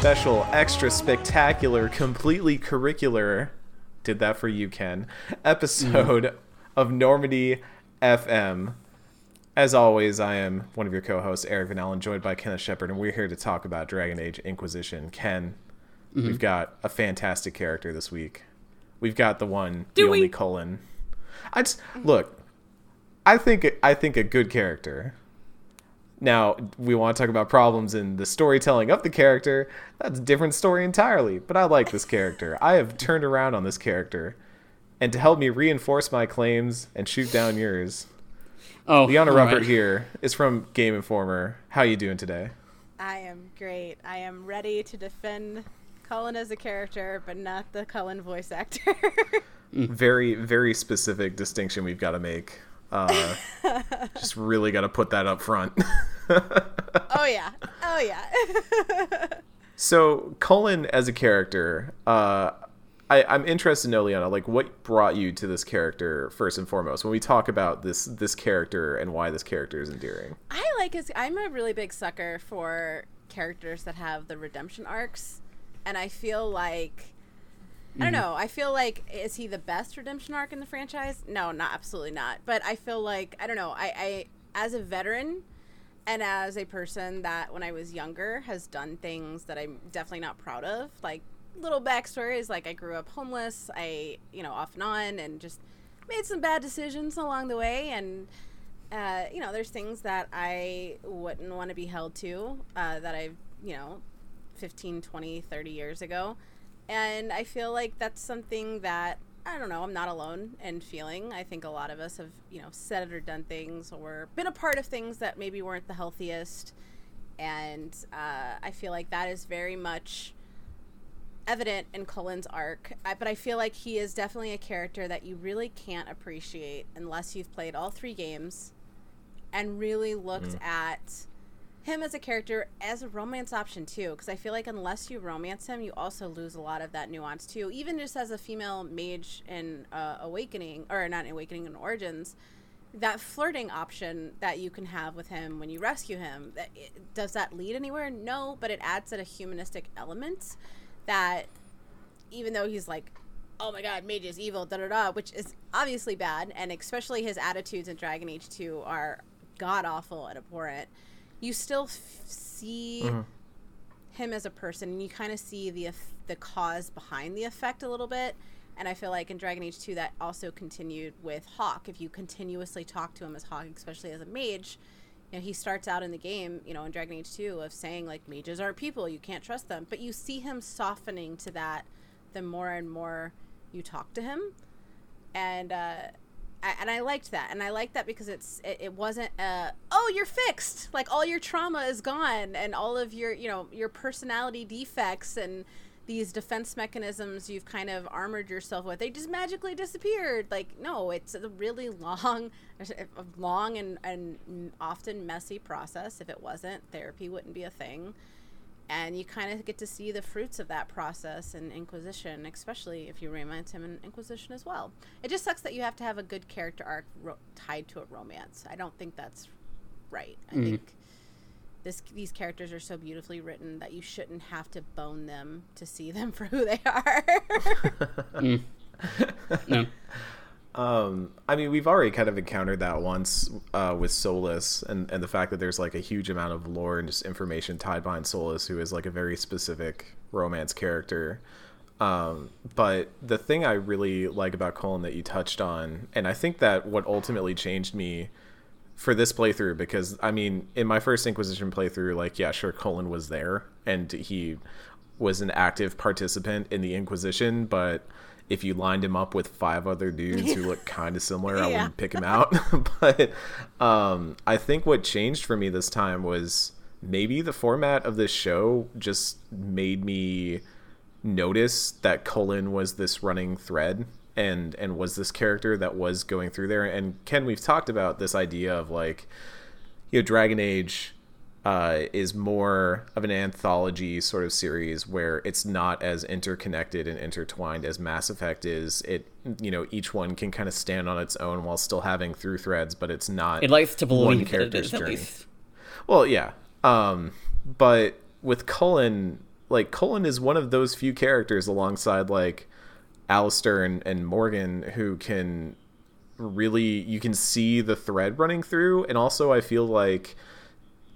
special, extra spectacular, completely curricular, did that for you, Ken, episode mm. of Normandy FM. As always, I am one of your co hosts, Eric Van Allen, joined by Kenneth Shepard, and we're here to talk about Dragon Age Inquisition. Ken, mm-hmm. we've got a fantastic character this week. We've got the one, Do the only we? Cullen. I just look. I think I think a good character. Now we want to talk about problems in the storytelling of the character. That's a different story entirely. But I like this character. I have turned around on this character, and to help me reinforce my claims and shoot down yours, Oh, Liana oh all Ruppert right. here is from Game Informer. How are you doing today? I am great. I am ready to defend Cullen as a character, but not the Cullen voice actor. Very very specific distinction we've got to make. Uh, just really got to put that up front. oh yeah. Oh yeah. So Cullen as a character, uh, I, I'm interested to know, Liana, like what brought you to this character first and foremost. When we talk about this this character and why this character is endearing. I like his I'm a really big sucker for characters that have the redemption arcs. And I feel like I don't know. I feel like is he the best redemption arc in the franchise? No, not absolutely not. But I feel like I don't know. I, I as a veteran and as a person that when I was younger has done things that I'm definitely not proud of, like little backstories, like I grew up homeless, I you know off and on, and just made some bad decisions along the way, and uh, you know there's things that I wouldn't want to be held to uh, that I've you know 15, 20, 30 years ago. And I feel like that's something that I don't know, I'm not alone in feeling. I think a lot of us have, you know, said it or done things or been a part of things that maybe weren't the healthiest. And uh, I feel like that is very much evident in Cullen's arc. I, but I feel like he is definitely a character that you really can't appreciate unless you've played all three games and really looked at him as a character as a romance option too because i feel like unless you romance him you also lose a lot of that nuance too. Even just as a female mage in uh, awakening or not in awakening in origins that flirting option that you can have with him when you rescue him that it, does that lead anywhere? No but it adds a humanistic element that even though he's like oh my god mage is evil da da da which is obviously bad and especially his attitudes in dragon age 2 are god awful and abhorrent you still f- see him as a person and you kind of see the the cause behind the effect a little bit and i feel like in dragon age 2 that also continued with Hawke if you continuously talk to him as Hawke especially as a mage you know, he starts out in the game, you know, in Dragon Age 2 of saying like mages aren't people, you can't trust them. But you see him softening to that the more and more you talk to him. And uh I, and I liked that, and I liked that because it's it, it wasn't uh oh you're fixed. Like all your trauma is gone and all of your you know your personality defects and these defense mechanisms you've kind of armored yourself with they just magically disappeared. Like no it's a really long a long and, and often messy process. If it wasn't therapy wouldn't be a thing and you kind of get to see the fruits of that process in Inquisition, especially if you romance him in Inquisition as well. It just sucks that you have to have a good character arc ro- tied to a romance. I don't think that's right. I mm-hmm. think this these characters are so beautifully written that you shouldn't have to bone them to see them for who they are. Mm. No. Um, I mean, we've already kind of encountered that once uh, with Solas, and and the fact that there's like a huge amount of lore and just information tied behind Solas, who is like a very specific romance character. Um, but the thing I really like about Cullen that you touched on, and I think that what ultimately changed me for this playthrough, because I mean, in my first Inquisition playthrough, like yeah, sure, Cullen was there and he was an active participant in the Inquisition, but if you lined him up with five other dudes who look kind of similar, I wouldn't pick him out. but um, I think what changed for me this time was maybe the format of this show just made me notice that Cullen was this running thread and and was this character that was going through there. And Ken, we've talked about this idea of like you know Dragon Age uh, is more of an anthology sort of series where it's not as interconnected and intertwined as Mass Effect is. It you know each one can kind of stand on its own while still having through threads, but it's not It likes to one believe it character's journey. Well, yeah. Um, but with Cullen, like Cullen is one of those few characters alongside like Alistair and, and Morrigan who can really you can see the thread running through and also I feel like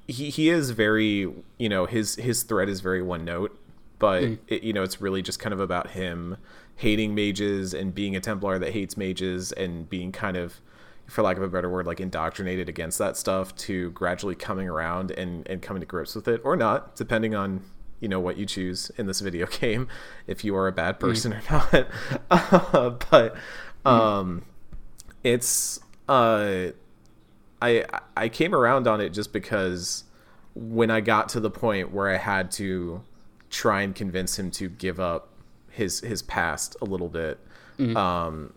he he is very you know his his thread is very one note but mm. it, you know it's really just kind of about him hating mages and being a templar that hates mages and being kind of for lack of a better word like indoctrinated against that stuff to gradually coming around and and coming to grips with it or not depending on you know what you choose in this video game if you are a bad mm. person mm. or not uh, but mm. um it's uh I I came around on it just because when I got to the point where I had to try and convince him to give up his his past a little bit, mm-hmm. um,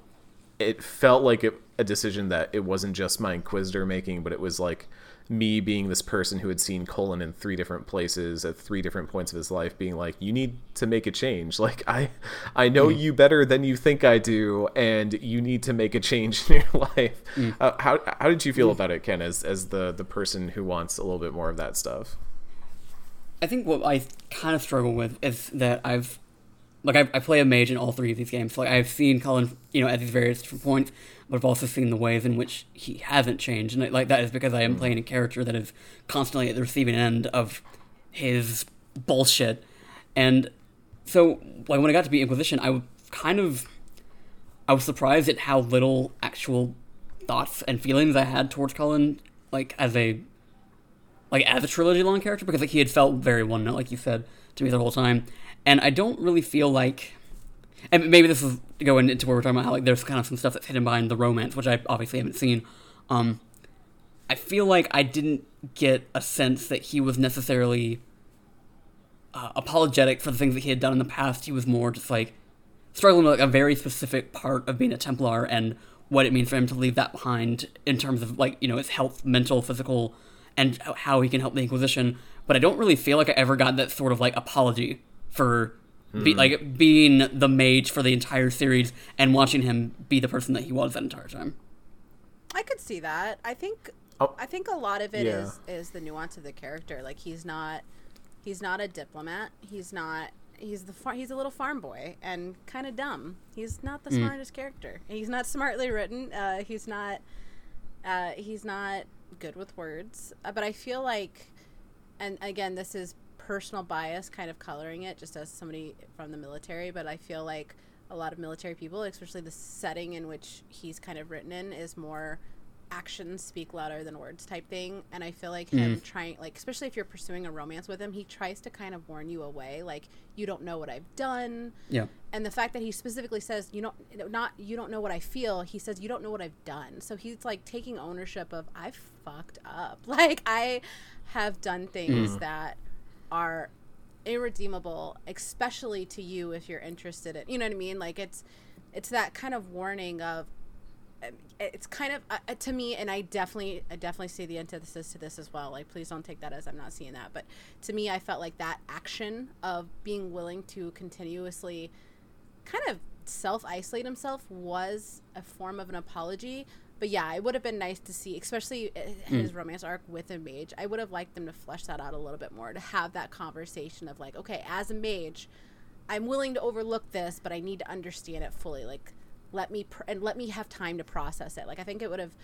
it felt like it, a decision that it wasn't just my inquisitor making, but it was like me being this person who had seen Cullen in three different places at three different points of his life being like you need to make a change like I I know mm. you better than you think I do and you need to make a change in your life mm. uh, how how did you feel mm. about it Ken as as the the person who wants a little bit more of that stuff I think what I kind of struggle with is that I've like I, I play a mage in all three of these games like I've seen Cullen you know at these various different points but I've also seen the ways in which he hasn't changed, and like that is because I am mm. playing a character that is constantly at the receiving end of his bullshit, and so like when I got to be Inquisition, I kind of I was surprised at how little actual thoughts and feelings I had towards Cullen, like as a like as a trilogy long character, because like he had felt very one note, like you said to me the whole time, and I don't really feel like and maybe this is going into where we're talking about how like there's kind of some stuff that's hidden behind the romance, which I obviously haven't seen. Um, I feel like I didn't get a sense that he was necessarily uh, apologetic for the things that he had done in the past. He was more just like struggling with like a very specific part of being a Templar and what it means for him to leave that behind in terms of like you know his health, mental, physical, and how he can help the Inquisition. But I don't really feel like I ever got that sort of like apology for be, hmm. like being the mage for the entire series and watching him be the person that he was that entire time. I could see that. I think oh. I think a lot of it yeah. is is the nuance of the character. Like he's not he's not a diplomat. He's not he's the far, he's a little farm boy and kind of dumb. He's not the mm. smartest character. He's not smartly written. Uh, he's not uh, he's not good with words. Uh, but I feel like and again this is personal bias kind of coloring it just as somebody from the military, but I feel like a lot of military people, especially the setting in which he's kind of written in, is more actions speak louder than words type thing. And I feel like him mm. trying, like, especially if you're pursuing a romance with him, he tries to kind of warn you away, like, you don't know what I've done. Yeah. And the fact that he specifically says, you don't, not, you don't know what I feel, he says, you don't know what I've done. So he's like taking ownership of, I fucked up. Like, I have done things mm. that are irredeemable, especially to you if you're interested in. You know what I mean? Like it's it's that kind of warning of um, it's kind of uh, to me and i definitely i definitely see the antithesis to this as well like please don't take that as i'm not seeing that but to me i felt like that action of being willing to continuously kind of self isolate himself was a form of an apology but yeah, it would have been nice to see, especially his mm. romance arc with a mage. I would have liked them to flesh that out a little bit more, to have that conversation of like, okay, as a mage, I'm willing to overlook this, but I need to understand it fully. Like, let me pr- and let me have time to process it. Like, I think it would have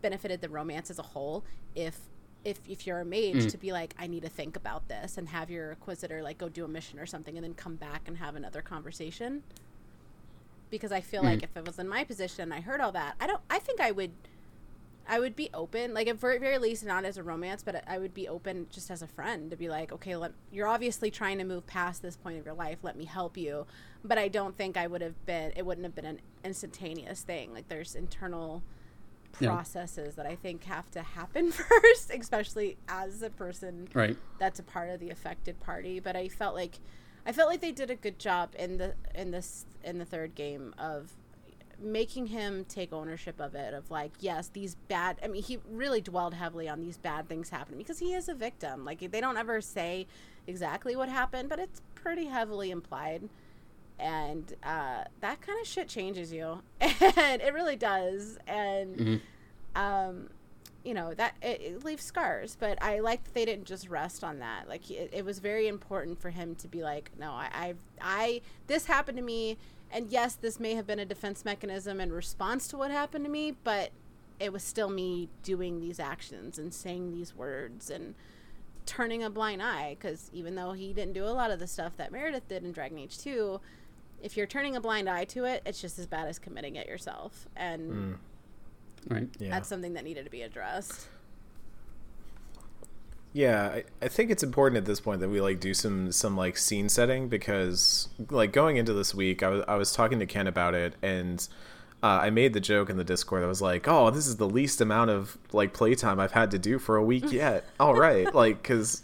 benefited the romance as a whole if if if you're a mage mm. to be like, I need to think about this, and have your inquisitor like go do a mission or something, and then come back and have another conversation because I feel mm. like if I was in my position and I heard all that, I don't. I think I would. I would be open, like at very, very least, not as a romance, but I would be open just as a friend to be like, okay, let, you're obviously trying to move past this point of your life. Let me help you. But I don't think I would have been. It wouldn't have been an instantaneous thing. Like there's internal processes yeah. that I think have to happen first, especially as a person right. that's a part of the affected party. But I felt like I felt like they did a good job in the in this in the third game of making him take ownership of it of like yes these bad i mean he really dwelled heavily on these bad things happening because he is a victim. Like they don't ever say exactly what happened but it's pretty heavily implied. And uh, that kind of shit changes you. And it really does. And mm-hmm. um, you know that it, it leaves scars but i like that they didn't just rest on that. Like it, it was very important for him to be like no I, I i this happened to me and yes this may have been a defense mechanism in response to what happened to me but it was still me doing these actions and saying these words and turning a blind eye. Because even though he didn't do a lot of the stuff that meredith did in dragon age 2 if you're turning a blind eye to it it's just as bad as committing it yourself. And Mm, Right. yeah. that's something that needed to be addressed Yeah, I, I think it's important at this point that we like do some some like scene setting because like going into this week, I was I was talking to Ken about it and uh, I made the joke in the Discord. I was like, "Oh, this is the least amount of like playtime I've had to do for a week yet." All right, like because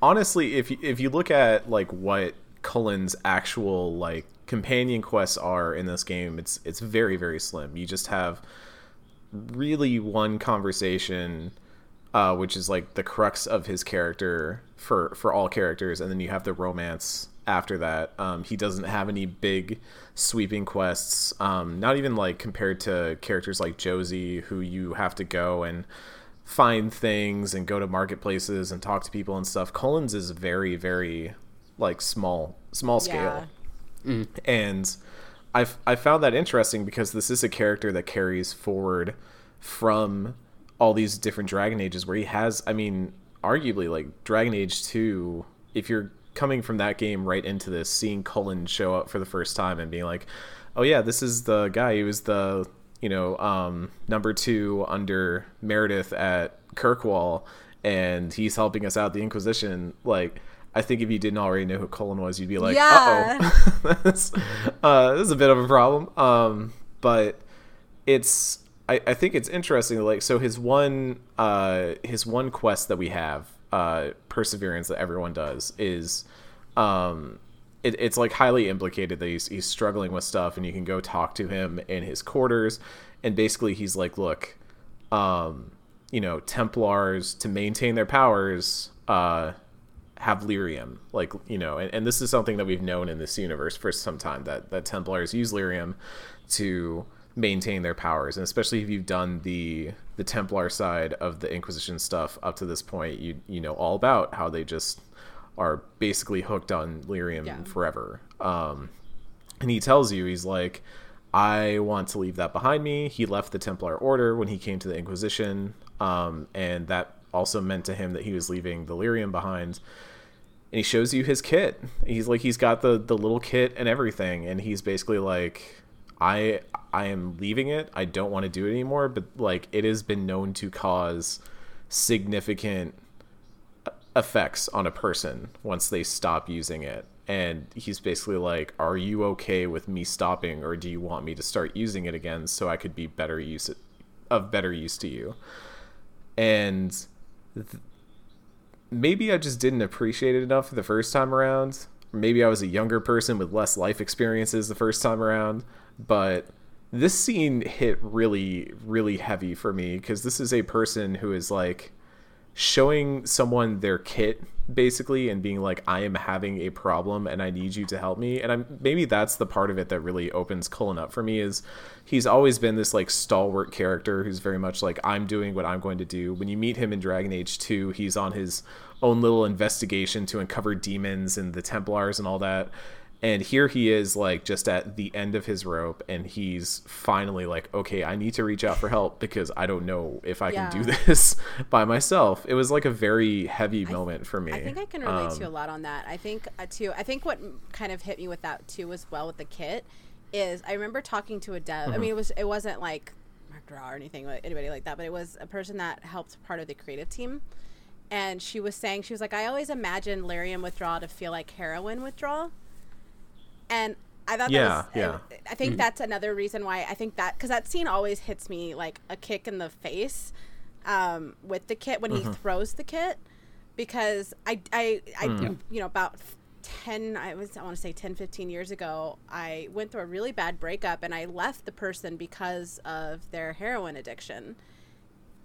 honestly, if you, if you look at like what Cullen's actual like companion quests are in this game, it's it's very very slim. You just have really one conversation uh, which is like the crux of his character for for all characters, and then you have the romance after that. Um, he doesn't have any big sweeping quests, um, not even like compared to characters like Josie, who you have to go and find things and go to marketplaces and talk to people and stuff. Cullen's is very very like small small scale Yeah. and I've I found that interesting because this is a character that carries forward from all these different Dragon Ages where he has I mean arguably like Dragon Age 2 if you're coming from that game right into this seeing Cullen show up for the first time and being like oh yeah this is the guy. Who was the you know um number 2 under Meredith at Kirkwall and he's helping us out the Inquisition like I think if you didn't already know who Cullen was, you'd be like, Yeah. "Uh oh, that's uh, this is a bit of a problem." Um, but it's I, I think it's interesting. Like, so his one uh, his one quest that we have, uh, perseverance that everyone does is, um, it, it's like highly implicated that he's he's struggling with stuff, and you can go talk to him in his quarters, and basically he's like, "Look, um, you know, Templars to maintain their powers." Uh, have lyrium like you know and, and this is something that we've known in this universe for some time that that templars use lyrium to maintain their powers. And especially if you've done the the templar side of the inquisition stuff up to this point you you know all about how they just are basically hooked on lyrium Yeah. forever. Um and he tells you he's like i want to leave that behind me. He left the templar order when he came to the inquisition um, and that also meant to him that he was leaving the lyrium behind. And he shows you his kit. He's like he's got the the little kit and everything. And he's basically like i i am leaving it. I don't want to do it anymore. But like it has been known to cause significant effects on a person once they stop using it. And he's basically like, "Are you okay with me stopping, or do you want me to start using it again so I could be better use of better use to you?" And th- maybe I just didn't appreciate it enough the first time around. Maybe I was a younger person with less life experiences the first time around, but this scene hit really, really heavy for me because this is a person who is like showing someone their kit basically and being like i am having a problem and i need you to help me. And i'm maybe that's the part of it that really opens cullen up for me is he's always been this like stalwart character who's very much like i'm doing what i'm going to do. When you meet him in dragon age 2 he's on his own little investigation to uncover demons and the templars and all that and here he is like just at the end of his rope and he's finally like okay i need to reach out for help because i don't know if i Yeah. can do this by myself it was like a very heavy moment for me I think I can relate to a Um, lot on that. I think uh, too. I think what kind of hit me with that too as well with the kit is I remember talking to a dev. Mm-hmm. I mean, it was it wasn't like Mark Darrah or anything like anybody like that, but it was a person that helped part of the creative team. And she was saying she was like, I always imagined Lyrium withdrawal to feel like heroin withdrawal. And I thought Yeah, that was, yeah. I think that's another reason why I think that because that scene always hits me like a kick in the face um, with the kit when Mm-hmm. he throws the kit because I I, I Mm. you know about 10 I was I want to say 10 15 years ago I went through a really bad breakup and I left the person because of their heroin addiction.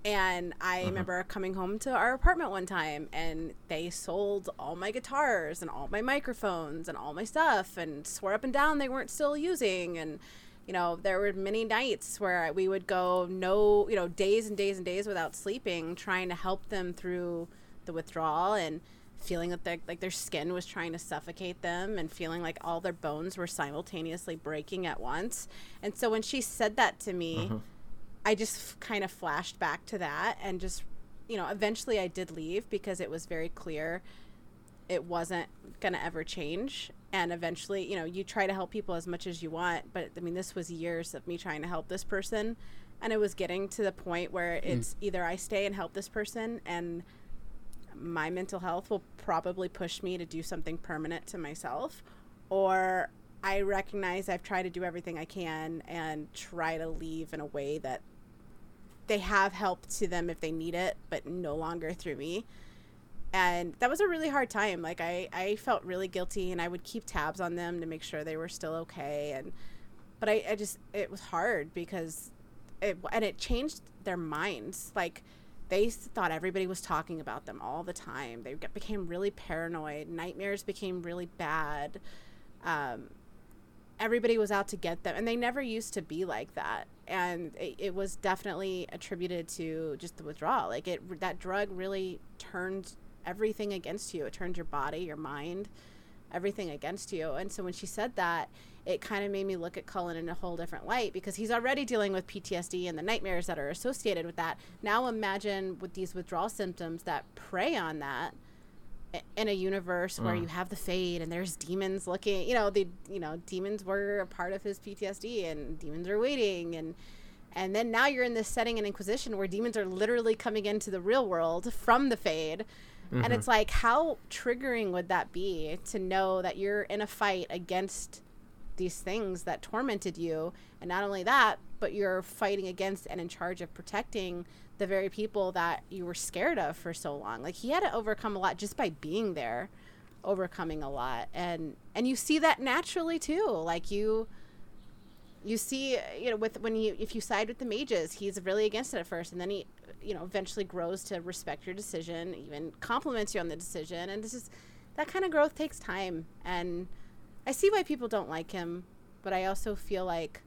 And I Mm-hmm. remember coming home to our apartment one time and they sold all my guitars and all my microphones and all my stuff and swore up and down they weren't still using and you know, there were many nights where we would go no, you know, days and days and days without sleeping, trying to help them through the withdrawal and feeling that their, like their skin was trying to suffocate them and feeling like all their bones were simultaneously breaking at once. And so when she said that to me, Mhm. I just f- kind of flashed back to that and just, you know, eventually I did leave because it was very clear it wasn't going to ever change. And eventually, you know, you try to help people as much as you want. But I mean, this was years of me trying to help this person. And it was getting to the point where hmm. it's either I stay and help this person and my mental health will probably push me to do something permanent to myself or I recognize I've tried to do everything I can and try to leave in a way that they have help to them if they need it, but no longer through me. And that was a really hard time. Like I, I felt really guilty and I would keep tabs on them to make sure they were still okay. And, but I, I just, it was hard because it, and it changed their minds. Like they thought everybody was talking about them all the time. They became really paranoid. Nightmares became really bad. Um, everybody was out to get them and they never used to be like that. And it, it, was definitely attributed to just the withdrawal. Like it that drug really turned everything against you. It turned your body your mind everything against you. And so when she said that it kind of made me look at cullen in a whole different light because he's already dealing with ptsd and the nightmares that are associated with that. Now imagine with these withdrawal symptoms that prey on that in a universe where Mm. you have the fade and there's demons looking you know the you know demons were a part of his ptsd and demons are waiting and and then now you're in this setting in inquisition where demons are literally coming into the real world from the fade and it's like how triggering would that be to know that you're in a fight against these things that tormented you. And not only that but you're fighting against and in charge of protecting the very people that you were scared of for so long. Like he had to overcome a lot just by being there overcoming a lot. And and you see that naturally too. Like you you see you know with when you if you side with the mages he's really against it at first. And then he you know eventually grows to respect your decision even compliments you on the decision. And this is that kind of growth takes time. And i see why people don't like him but i also feel like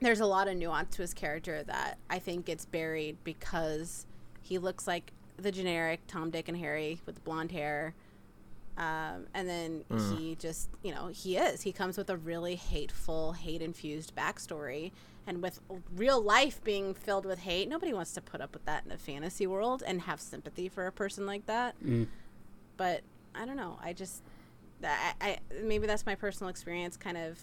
there's a lot of nuance to his character that i think gets buried because he looks like the generic tom dick and harry with the blonde hair um, and then Mm. he just, you know, he is. He comes with a really hateful, hate infused backstory. And with real life being filled with hate, nobody wants to put up with that in a fantasy world and have sympathy for a person like that. Mm. But I don't know. I just, I, I maybe that's my personal experience kind of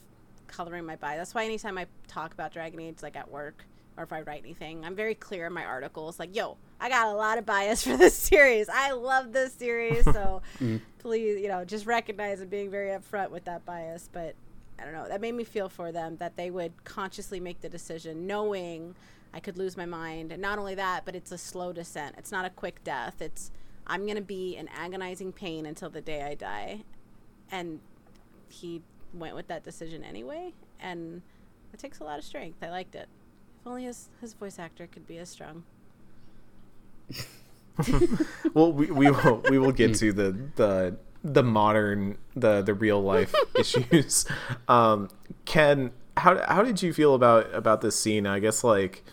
coloring my bias. That's why anytime I talk about Dragon Age, like at work, or if I write anything, I'm very clear in my articles. Like, yo, I got a lot of bias for this series. I love this series, so mm-hmm. please, you know, just recognize and being very upfront with that bias. But I don't know. That made me feel for them that they would consciously make the decision, knowing I could lose my mind. And not only that, but it's a slow descent. It's not a quick death. It's I'm gonna be in agonizing pain until the day I die. And he went with that decision anyway, and it takes a lot of strength. I liked it. If only his his voice actor could be as strong. well, we, we will we will get to the the the modern the the real life issues. Um, Ken, how how did you feel about about this scene? I guess like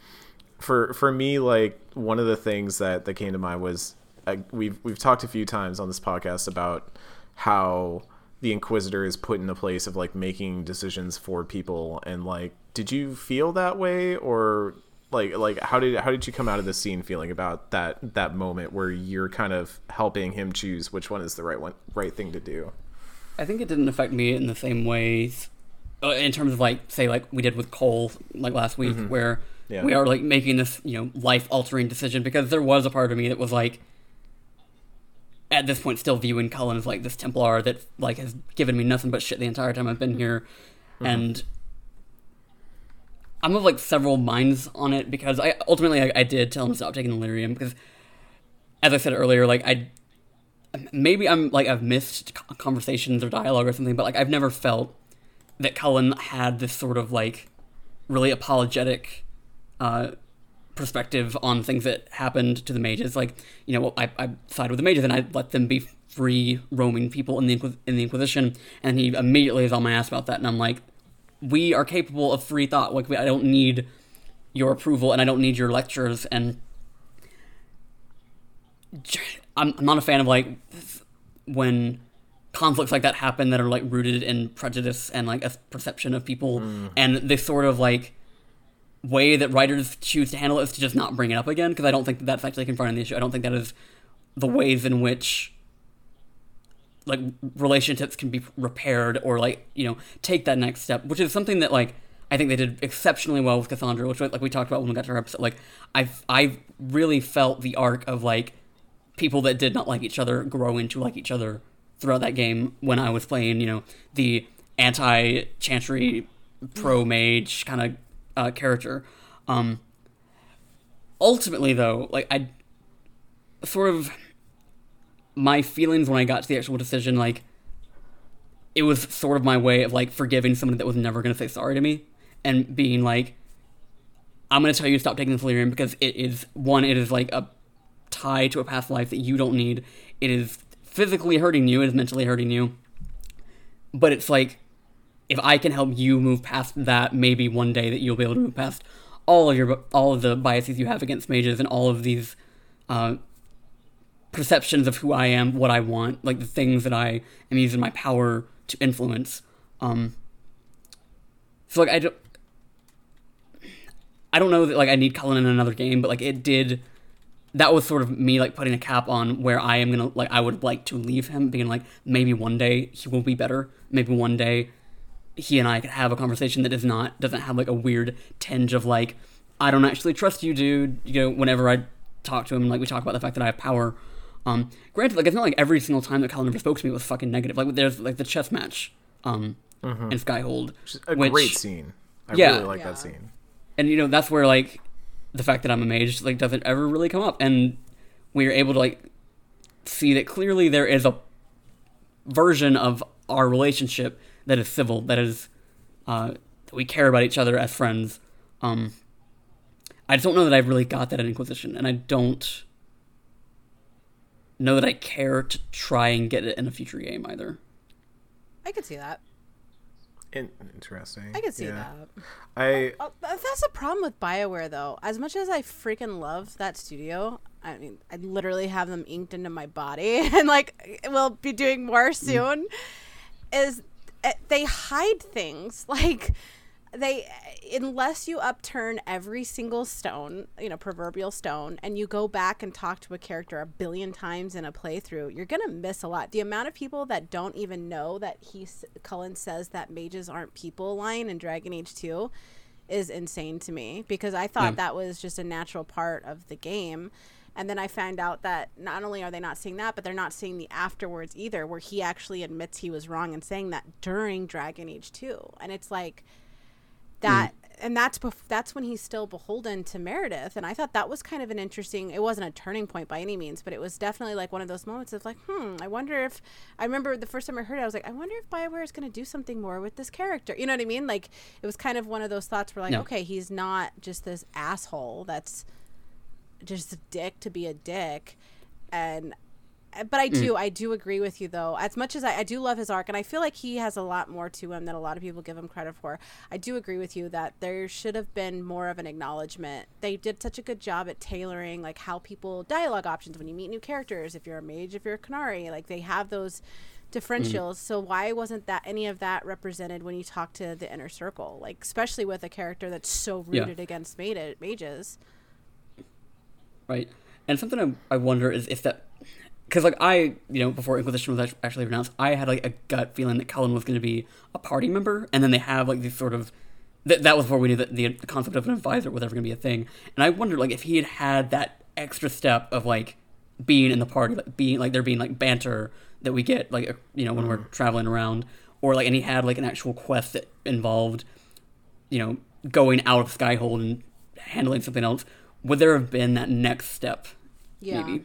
for for me, like one of the things that that came to mind was uh, we've we've talked a few times on this podcast about how the Inquisitor is put in the place of like making decisions for people, and like, did you feel that way or? like like how did how did you come out of the scene feeling about that that moment where you're kind of helping him choose which one is the right one right thing to do I think it didn't affect me in the same ways, uh, in terms of like say like we did with Cole like last week, where Yeah. we are like making this you know life altering decision because there was a part of me that was like at this point still viewing Cullen as like this Templar that like has given me nothing but shit the entire time I've been here, and I'm of like several minds on it because I ultimately I, I did tell him to stop taking the lyrium because as I said earlier like I maybe I'm like I've missed conversations or dialogue or something, but like I've never felt that Cullen had this sort of like really apologetic uh, perspective on things that happened to the mages. Like you know, I, I side with the mages and I let them be free roaming people in the Inquis- in the Inquisition, and he immediately is on my ass about that, and I'm like, we are capable of free thought. Like we, I don't need your approval and I don't need your lectures and I'm, I'm not a fan of like when conflicts like that happen that are like rooted in prejudice and like a perception of people mm. and this sort of like way that writers choose to handle it is to just not bring it up again because I don't think that that's actually confronting the issue. I don't think that is the ways in which like relationships can be repaired or like you know take that next step, which is something that like I think they did exceptionally well with Cassandra, which like we talked about when we got to our episode. Like I I really felt the arc of like people that did not like each other grow into like each other throughout that game when I was playing, you know, the anti chantry pro mage kind of uh, character. Um, ultimately, though, like I sort of my feelings when I got to the actual decision, like it was sort of my way of like forgiving someone that was never going to say sorry to me and being like, I'm going to tell you to stop taking the delirium because it is one, it is like a tie to a past life that you don't need. It is physically hurting you, it is mentally hurting you. But it's like, if I can help you move past that, maybe one day that you'll be able to move past all of your all of the biases you have against mages and all of these uh, perceptions of who I am, what I want, like the things that I am using my power to influence. Um, so like I don't, I don't know that like I need Cullen in another game, but like it did. That was sort of me like putting a cap on where I am gonna like I would like to leave him, being like maybe one day he will be better. Maybe one day he and I could have a conversation that is not doesn't have like a weird tinge of like I don't actually trust you, dude. You know, whenever I talk to him, like we talk about the fact that I have power um, granted, like it's not like every single time that Cullen ever spoke to me was fucking negative. Like there's like the chess match, um, mm-hmm. in Skyhold, a which, great scene. I yeah, really like yeah. that scene. And you know that's where like the fact that I'm a mage like doesn't ever really come up, and we are able to like see that clearly there is a version of our relationship that is civil, that is uh, that we care about each other as friends. Um, I just don't know that I've really got that in Inquisition, and I don't know that I care to try and get it in a future game either. I could see that. In- interesting. I could see yeah. that. I uh, that's a problem with Bioware though. As much as I freaking love that studio, I mean, I literally have them inked into my body, and like we'll be doing more mm. soon. Mm. Is Eh, they hide things. Like they unless you upturn every single stone you know proverbial stone and you go back and talk to a character a billion times in a playthrough you're gonna miss a lot. The amount of people that don't even know that he cullen says that mages aren't people line in dragon age 2 is insane to me because i thought yeah. that was just a natural part of the game and then I found out that not only are they not seeing that, but they're not seeing the afterwards either, where he actually admits he was wrong in saying that during Dragon Age 2. And it's like, that mm. and that's bef- that's when he's still beholden to Meredith and I thought that was kind of an interesting it wasn't a turning point by any means but it was definitely like one of those moments of like hmm I wonder if I remember the first time I heard it I was like I wonder if BioWare is going to do something more with this character you know what I mean like it was kind of one of those thoughts where like no. okay he's not just this asshole that's just a dick to be a dick and but I do, mm. I do agree with you though. As much as I, I do love his arc, and I feel like he has a lot more to him than a lot of people give him credit for. I do agree with you that there should have been more of an acknowledgement. They did such a good job at tailoring like how people dialogue options when you meet new characters. If you're a mage, if you're a Qunari, like they have those differentials. Mm. So why wasn't that any of that represented when you talk to the inner circle? Like especially with a character that's so rooted yeah. against mages. Right, and something I, I wonder is if that because like I, you know, before Inquisition was actually announced, I had like a gut feeling that Cullen was going to be a party member, and then they have like these sort of that that was before we knew that the, the concept of an advisor was ever going to be a thing, and I wondered like if he had had that extra step of like being in the party, like being like there being like banter that we get like you know when we're mm-hmm. traveling around, or like and he had like an actual quest that involved, you know, going out of Skyhold and handling something else. Would there have been that next step? Yeah. Maybe?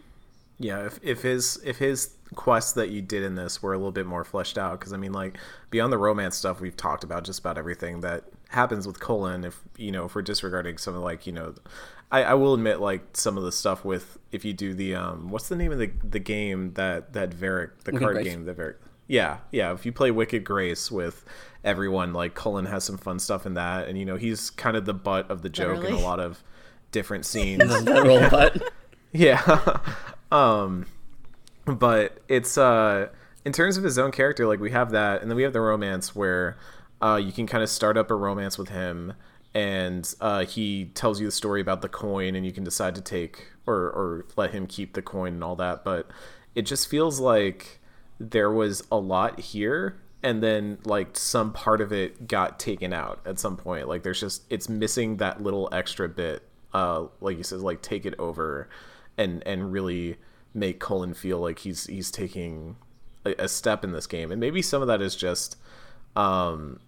Yeah, if, if his if his quests that you did in this were a little bit more fleshed out, because I mean, like beyond the romance stuff, we've talked about just about everything that happens with Cullen. If you know, if we're disregarding some of like you know, I, I will admit like some of the stuff with if you do the um, what's the name of the the game that that Varric the card game that Varric Yeah, yeah. If you play Wicked Grace with everyone, like Cullen has some fun stuff in that, and you know he's kind of the butt of the joke in a lot of different scenes. Literal butt. yeah, um, but it's uh in terms of his own character, like we have that, and then we have the romance where uh you can kind of start up a romance with him, and uh he tells you the story about the coin, and you can decide to take or or let him keep the coin and all that, but it just feels like there was a lot here and then like some part of it got taken out at some point like there's just it's missing that little extra bit uh like you said like take it over and and really make Cullen feel like he's he's taking a, a step in this game. And maybe some of that is just um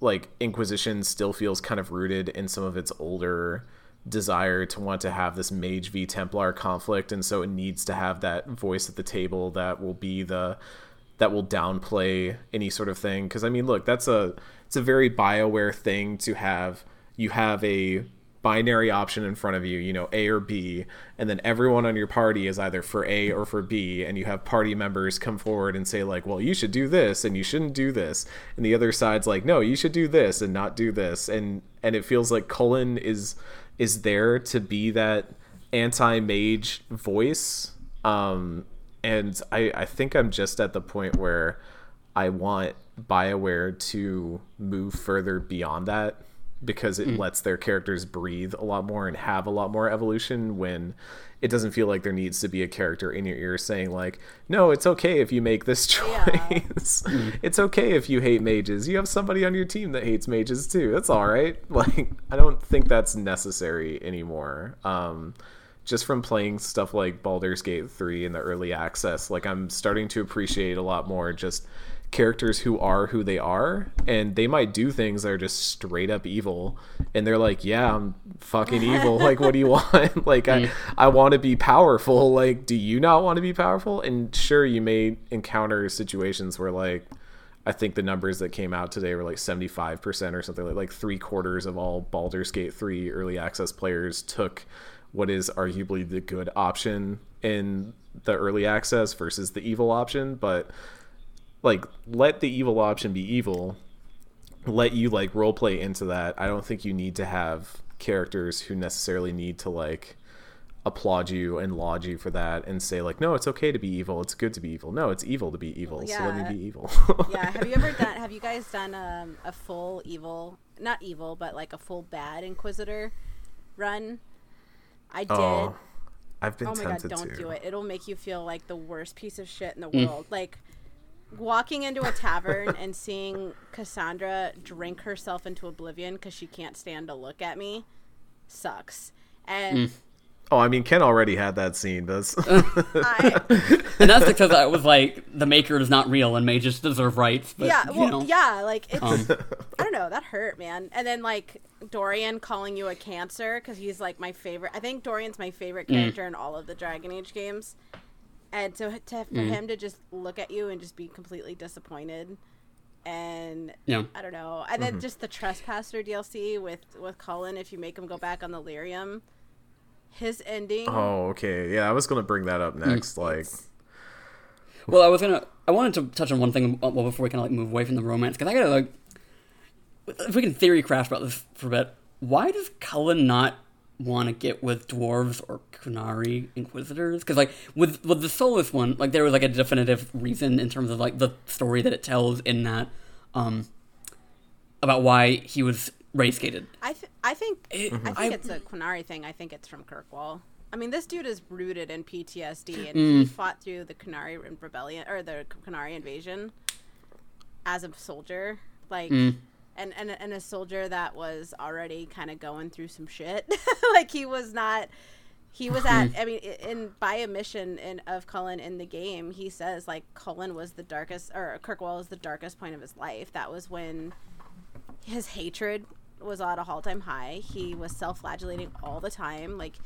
like Inquisition still feels kind of rooted in some of its older desire to want to have this mage v templar conflict. And so it needs to have that voice at the table that will be the that will downplay any sort of thing. Because i mean look that's a it's a very bioware thing to have. You have a binary option in front of you you know a or b and then everyone on your party is either for a or for b and you have party members come forward and say like well you should do this and you shouldn't do this and the other side's like no you should do this and not do this and and it feels like cullen is is there to be that anti-mage voice um and i i think i'm just at the point where i want bioware to move further beyond that because it lets their characters breathe a lot more and have a lot more evolution when it doesn't feel like there needs to be a character in your ear saying like no it's okay if you make this choice. It's okay if you hate mages. You have somebody on your team that hates mages too. That's all right. Like i don't think that's necessary anymore. Um just from playing stuff like Baldur's Gate 3 in the early access, like I'm starting to appreciate a lot more just characters who are who they are and they might do things that are just straight up evil and they're like yeah i'm fucking evil. Like what do you want? Like i i want to be powerful. Like do you not want to be powerful? And sure you may encounter situations where like I think the numbers that came out today were like 75% or something like like three quarters of all Baldur's Gate 3 early access players took what is arguably the good option in the early access versus the evil option, but like let the evil option be evil. Let you like roleplay into that. I don't think you need to have characters who necessarily need to like applaud you and laud you for that and say like no it's okay to be evil. It's good to be evil. No it's evil to be evil so let me be evil. Yeah have you ever done have you guys done um, a full evil not evil but like a full bad inquisitor run? I did. Oh i've been oh my god don't to. do it. It'll make you feel like the worst piece of shit in the Mm. world. Like walking into a tavern and seeing cassandra drink herself into oblivion because she can't stand to look at me sucks and Mm. oh i mean ken already had that scene does I, And that's because I was like, the maker is not real and may just deserve rights. But, yeah, you well, know, yeah, like it's um, I don't know, that hurt, man. And then like Dorian calling you a cancer because he's like my favorite. I think Dorian's my favorite Mm. character in all of the Dragon Age games. And so to for Mm. him to just look at you and just be completely disappointed, and Yeah. I don't know. And then just the Trespasser DLC with with Cullen, if you make him go back on the lyrium, his ending. oh okay yeah i was gonna bring that up Mm. next like Well, I was gonna. I wanted to touch on one thing uh, well before we kind of like move away from the romance because I gotta like, if we can theory crash about this for a bit. Why does Cullen not want to get with dwarves or Qunari Inquisitors? Because like with with the Solas one, like there was like a definitive reason in terms of like the story that it tells in that, um, about why he was race gated. I th- I think It- I think I- it's a Qunari thing. I think it's from Kirkwall. I mean, this dude is rooted in PTSD, and Mm. he fought through the Qunari rebellion or the Qunari invasion as a soldier, like, Mm. And, and and a soldier that was already kind of going through some shit. like he was not. He was at. I mean, in by a mission in of Cullen in the game, he says like Cullen was the darkest, or Kirkwall was the darkest point of his life. That was when his hatred was at a all-time high. He was self-flagellating all the time. Like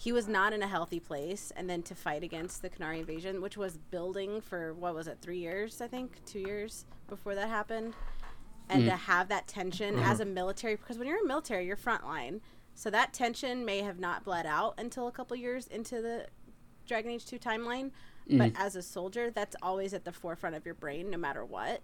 he was not in a healthy place. And then to fight against the Qunari invasion, which was building for what was it, three years? I think two years before that happened. And to mm-hmm. have that tension as mm-hmm. a military, because when you're in military, you're frontline. So that tension may have not bled out until a couple years into the Dragon Age 2 timeline. but mm-hmm. as a soldier, that's always at the forefront of your brain, no matter what.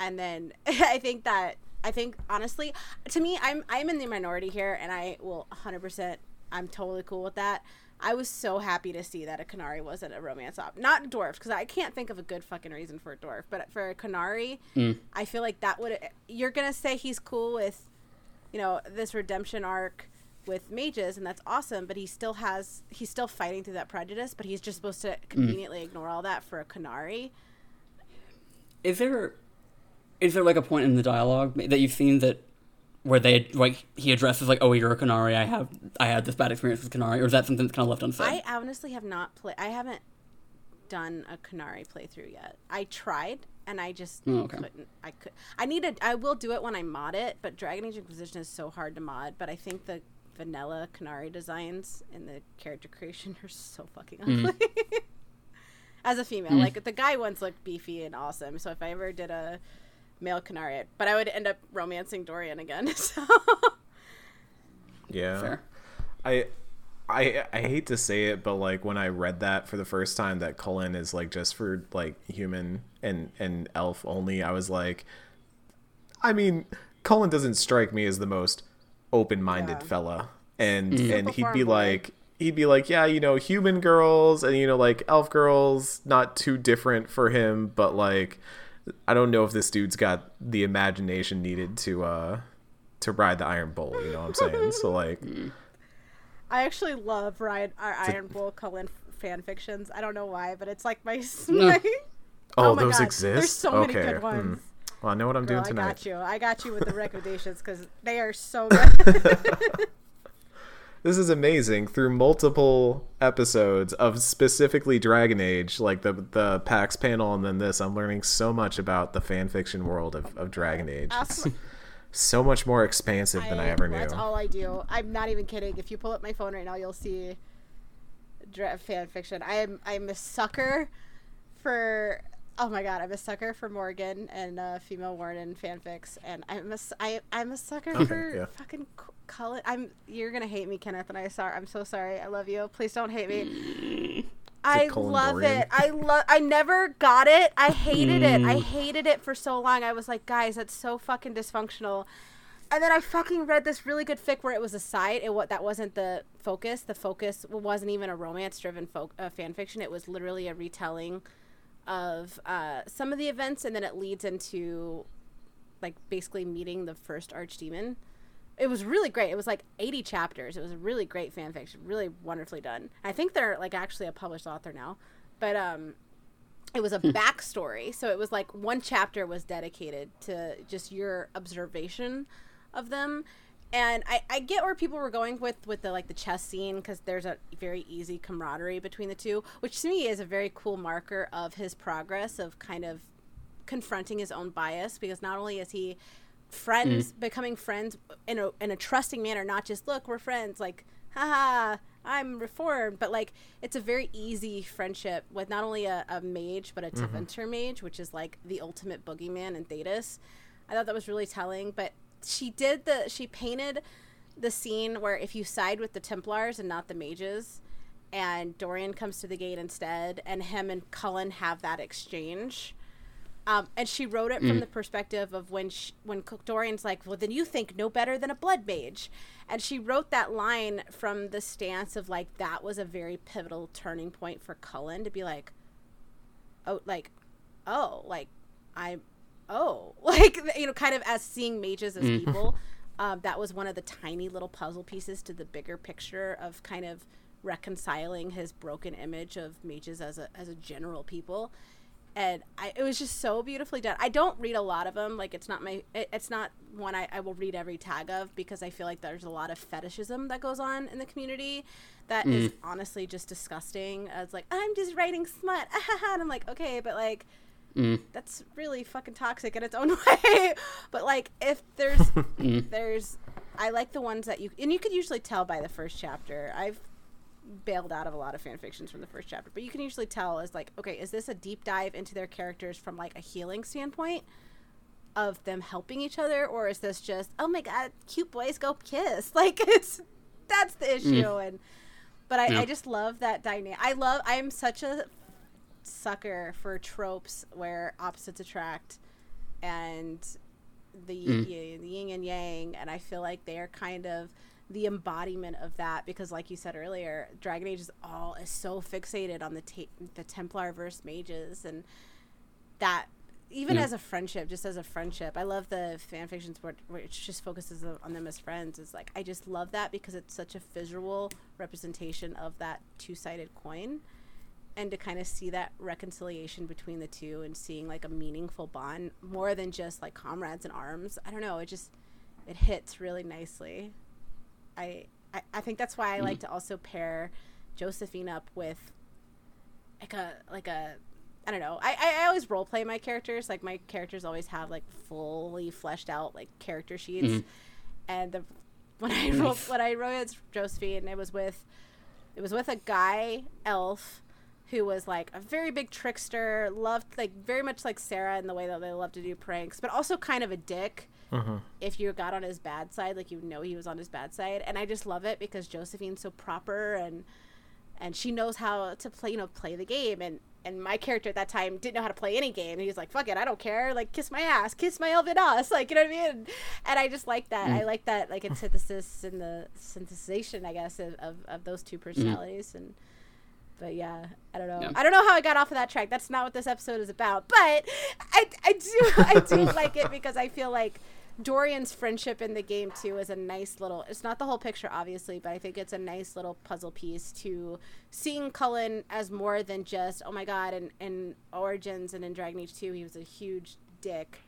And then I think that I think honestly, to me, I'm I'm in the minority here, and I will 100. percent I'm totally cool with that. I was so happy to see that a Qunari wasn't a romance op, not dwarf, because I can't think of a good fucking reason for a dwarf. But for a Qunari, mm. I feel like that would you're gonna say he's cool with, you know, this redemption arc with mages, and that's awesome. But he still has he's still fighting through that prejudice, but he's just supposed to mm. conveniently ignore all that for a Qunari. Is there is there like a point in the dialogue that you've seen that where they like he addresses like, oh, you're a Qunari. I have I had this bad experience with Qunari, or is that something that's kind of left unsaid? I honestly have not played. I haven't done a Qunari playthrough yet. I tried and I just Oh, okay. couldn't. I could. I need to. I will do it when I mod it. But Dragon Age Inquisition is so hard to mod. But I think the vanilla Qunari designs and the character creation are so fucking Mm-hmm. ugly. As a female, like the guy ones look beefy and awesome. So if I ever did a male Qunari, but I would end up romancing Dorian again. So Yeah. Fair. I I I hate to say it, but like when I read that for the first time that Cullen is like just for like human and and elf only, I was like I mean, Cullen doesn't strike me as the most open-minded Yeah. fella. And mm. and he'd be like he'd be like, yeah, you know, human girls and you know like elf girls not too different for him, but like I don't know if this dude's got the imagination needed to uh to ride the iron bull, you know what I'm saying? So like I actually love Ryan our Iron Bull Cullen fan fictions. I don't know why, but it's like my. my Oh, my those God, exist. There's so many good hmm. ones. Well, I know what I'm Girl, doing I tonight. got you. I got you with the recommendations because they are so good. This is amazing. Through multiple episodes of specifically Dragon Age, like the the PAX panel and then this, I'm learning so much about the fan fiction world of, of Dragon Age. It's so much more expansive than I ever knew. That's all I do. I'm not even kidding. If you pull up my phone right now, you'll see dra- fan fiction. I am I'm a sucker for. Oh my god, I'm a sucker for Morrigan and uh, female Warden fanfics, and I'm a I, I'm a sucker Okay, for yeah. fucking Cullen. I'm you're gonna hate me, Kenneth, and I sorry. I'm so sorry. I love you. Please don't hate me. I love Dorian? it. I love. I never got it. I hated it. I hated it for so long. I was like, guys, that's so fucking dysfunctional. And then I fucking read this really good fic where it was a side. It what that wasn't the focus. The focus wasn't even a romance-driven fo- uh, fan fiction. It was literally a retelling of uh, some of the events, and then it leads into like basically meeting the first archdemon. It was really great. It was like 80 chapters. It was a really great fan fiction, really wonderfully done. I think they're like actually a published author now, but um, it was a backstory. So it was like one chapter was dedicated to just your observation of them. And I, I get where people were going with with the like the chess scene because there's a very easy camaraderie between the two, which to me is a very cool marker of his progress of kind of confronting his own bias because not only is he friends mm. becoming friends in a in a trusting manner not just look we're friends like haha i'm reformed but like it's a very easy friendship with not only a, a mage but a mm-hmm. Tevinter mage which is like the ultimate boogeyman in Thedas. I thought that was really telling but she did the she painted the scene where if you side with the templars and not the mages and dorian comes to the gate instead and him and cullen have that exchange. Um, and she wrote it from the perspective of when she, when Cook Dorian's like, well, then you think no better than a blood mage, and she wrote that line from the stance of like that was a very pivotal turning point for Cullen to be like, oh, like, oh, like I, oh, like you know, kind of as seeing mages as people. Um, that was one of the tiny little puzzle pieces to the bigger picture of kind of reconciling his broken image of mages as a as a general people and I, it was just so beautifully done. I don't read a lot of them. Like it's not my, it, it's not one I, I will read every tag of because I feel like there's a lot of fetishism that goes on in the community that is honestly just disgusting. As like I'm just writing smut, and I'm like okay, but like Mm. that's really fucking toxic in its own way. but like if there's mm. there's, I like the ones that you and you could usually tell by the first chapter. I've bailed out of a lot of fan fictions from the first chapter, but you can usually tell is like, okay, is this a deep dive into their characters from like a healing standpoint of them helping each other, or is this just, oh my god, cute boys go kiss? Like it's that's the mm. issue, and but I, I just love that dynamic. I love. I am such a sucker for tropes where opposites attract and the, Mm. y- the yin and yang and i feel like they're kind of the embodiment of that because like you said earlier dragon age is all is so fixated on the ta- the templar versus mages and that even Yeah. as a friendship just as a friendship i love the fan fictions where, which just focuses on them as friends it's like i just love that because it's such a visual representation of that two-sided coin and to kind of see that reconciliation between the two and seeing like a meaningful bond more than just like comrades in arms i don't know it just it hits really nicely i i, I think that's why i like to also pair josephine up with like a like a I don't know. I, I, I always role play my characters. Like my characters always have like fully fleshed out like character sheets. Mhm. And the when I wrote when I wrote Josephine, it was with it was with a guy elf who was like a very big trickster, loved like very much like Sarah in the way that they love to do pranks, but also kind of a dick. Uh-huh. If you got on his bad side, like you know he was on his bad side, and I just love it because Josephine's so proper and and she knows how to play, you know, play the game. And and my character at that time didn't know how to play any game. And he was like, "Fuck it, I don't care. Like, kiss my ass, kiss my elven ass." Like, you know what I mean? And I just like that. I mm. like that, like, antithesis and the synthesization, I guess, of, of, of those two personalities. And but yeah, I don't know. Yeah. I don't know how I got off of that track. That's not what this episode is about. But I, I do I do like it because I feel like Dorian's friendship in the game too is a nice little. It's not the whole picture, obviously, but I think it's a nice little puzzle piece to seeing Cullen as more than just oh my god. And in Origins and in Dragon Age Two, he was a huge dick.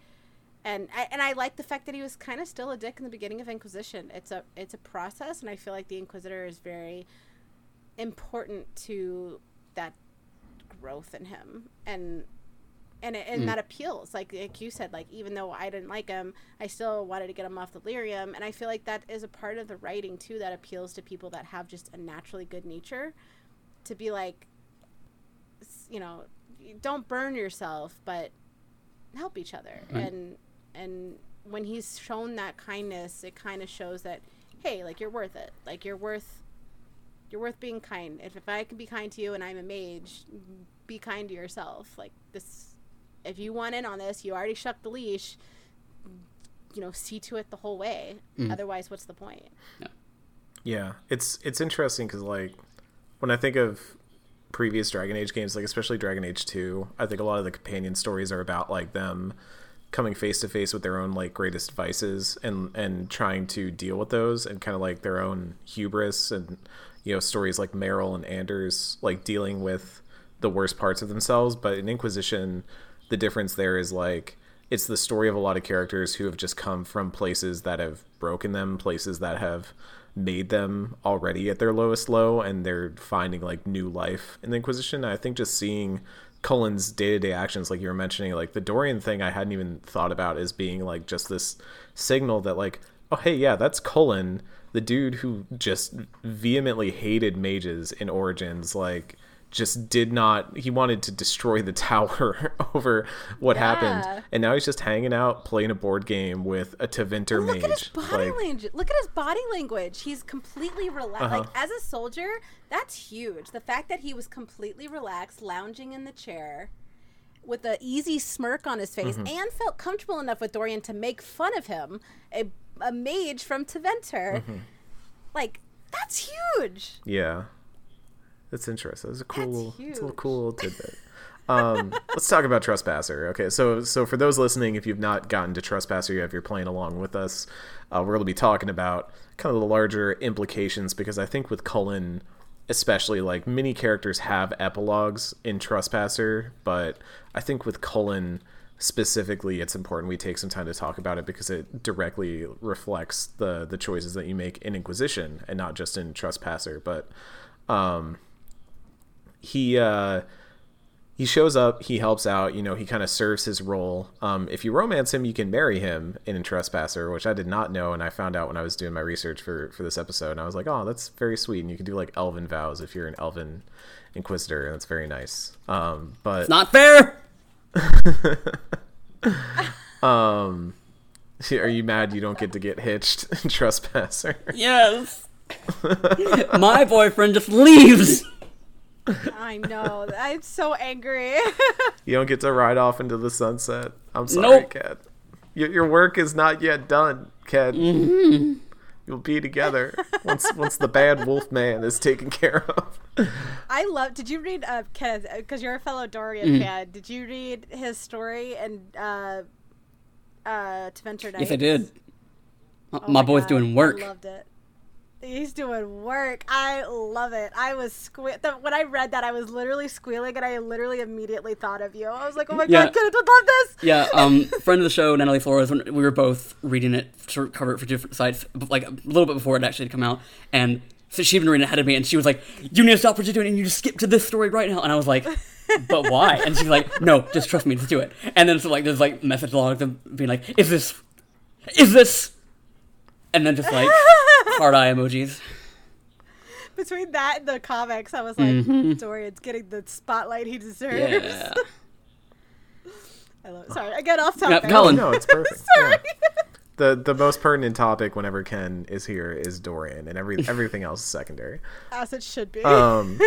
And I, and I like the fact that he was kind of still a dick in the beginning of Inquisition. It's a it's a process, and I feel like the Inquisitor is very important to that growth in him. And and it, and mm. that appeals. Like like you said like even though I didn't like him I still wanted to get him off the lyrium and I feel like that is a part of the writing too that appeals to people that have just a naturally good nature to be like you know don't burn yourself but help each other. Right. and and when he's shown that kindness it kind of shows that hey like you're worth it. Like you're worth you're worth being kind. If, if I can be kind to you and I'm a mage, be kind to yourself. Like this, if you want in on this, you already shucked the leash. You know, see to it the whole way. Mm. Otherwise, what's the point? Yeah, it's it's interesting because like when I think of previous Dragon Age games, like especially Dragon Age Two, I think a lot of the companion stories are about like them coming face to face with their own like greatest vices and and trying to deal with those and kind of like their own hubris and you know stories like Merrill and Anders like dealing with the worst parts of themselves. But in Inquisition, the difference there is like it's the story of a lot of characters who have just come from places that have broken them, places that have made them already at their lowest low, and they're finding like new life in the Inquisition. I think just seeing Cullen's day to day actions, like you were mentioning, like the Dorian thing, I hadn't even thought about as being like just this signal that like, oh hey, yeah, that's Cullen, the dude who just vehemently hated mages in Origins, like just did not he wanted to destroy the tower over what Yeah. happened and now he's just hanging out playing a board game with a Tevinter Look mage at his body like language. Look at his body language. He's completely relaxed. Uh-huh. Like as a soldier, that's huge. The fact that he was completely relaxed, lounging in the chair with an easy smirk on his face, Mm-hmm. and felt comfortable enough with Dorian to make fun of him, a, a mage from Tevinter. Mm-hmm. Like that's huge. yeah that's interesting that's a cool That's it's a little cool tidbit um let's talk about trespasser okay so so for those listening if you've not gotten to trespasser if you're playing along with us uh, we're going to be talking about kind of the larger implications because i think with cullen especially like many characters have epilogues in trespasser but i think with cullen specifically it's important we take some time to talk about it because it directly reflects the the choices that you make in inquisition and not just in trespasser. But um he uh he shows up he helps out you know he kind of serves his role. Um if you romance him you can marry him in trespasser which i did not know and i found out when i was doing my research for for this episode and i was like oh that's very sweet and you can do like elven vows if you're an elven inquisitor and that's very nice. Um but It's not fair. um are you mad you don't get to get hitched trespasser Yes. My boyfriend just leaves. I know. I'm so angry. You don't get to ride off into the sunset. I'm sorry, Nope. Kat. Your, your work is not yet done, Kat. Mm-hmm. You'll be together once once the bad wolf man is taken care of. I love. Did you read uh, Kenneth? Because you're a fellow Dorian Mm. fan. Did you read his story and uh, uh, Tevinter Night? Yes, I did. Uh, Oh my, boy's God, doing work. I loved it. He's doing work. I love it. I was sque- the, when I read that, I was literally squealing, and I literally immediately thought of you. I was like, "Oh my Yeah. god, Kenneth would love this." Yeah, um, friend of the show, Natalie Flores, when we were both reading it to cover it for different sites, like a little bit before it actually had come out, and so she'd been reading it ahead of me, and she was like, "You need to stop what you're doing, and you just skip to this story right now." And I was like, "But why?" And she's like, "No, just trust me, just do it." And then so like there's like message logs of being like, "Is this? Is this?" And then just like heart eye emojis. Between that and the comics, I was like, Mm-hmm. Dorian's getting the spotlight he deserves. Yeah. I love it. Sorry, I get off Yeah, topic. Colin. No, it's perfect. Sorry. Yeah. The the most pertinent topic whenever Ken is here is Dorian, and every everything else is secondary. As it should be. Um,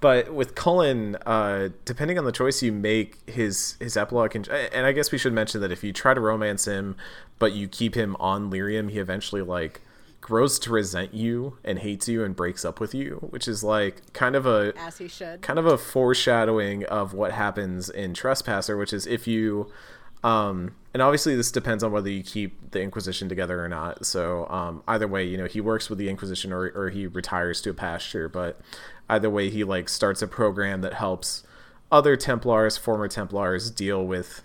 but with Cullen, uh, depending on the choice you make, his his epilogue can, and I guess we should mention that if you try to romance him, but you keep him on Lyrium, he eventually like grows to resent you and hates you and breaks up with you, which is like kind of a As he should. kind of a foreshadowing of what happens in Trespasser, which is if you, um, and obviously this depends on whether you keep the Inquisition together or not. So um, either way, you know, he works with the Inquisition or, or he retires to a pasture. But either way, he like starts a program that helps other Templars, former Templars, deal with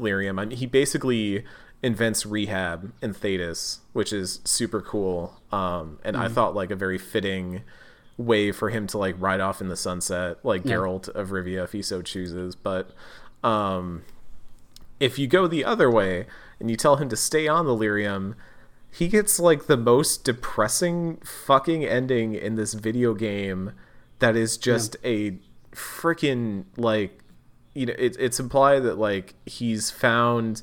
lyrium. I mean, he basically invents rehab in Thedas, which is super cool. Um, and I thought like a very fitting way for him to like ride off in the sunset, like Yeah. Geralt of Rivia, if he so chooses. But um, if you go the other way and you tell him to stay on the lyrium, he gets like the most depressing fucking ending in this video game that is just a freaking like you know it, it's implied that like he's found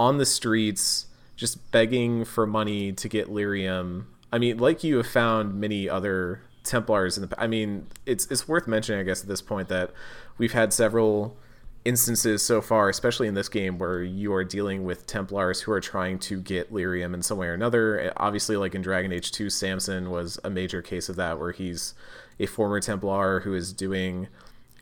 on the streets just begging for money to get lyrium. I mean like you have found many other templars in the i mean it's it's worth mentioning i guess at this point that we've had several instances so far especially in this game where you are dealing with templars who are trying to get lyrium in some way or another. Obviously like in dragon age 2 samson was a major case of that where he's a former templar who is doing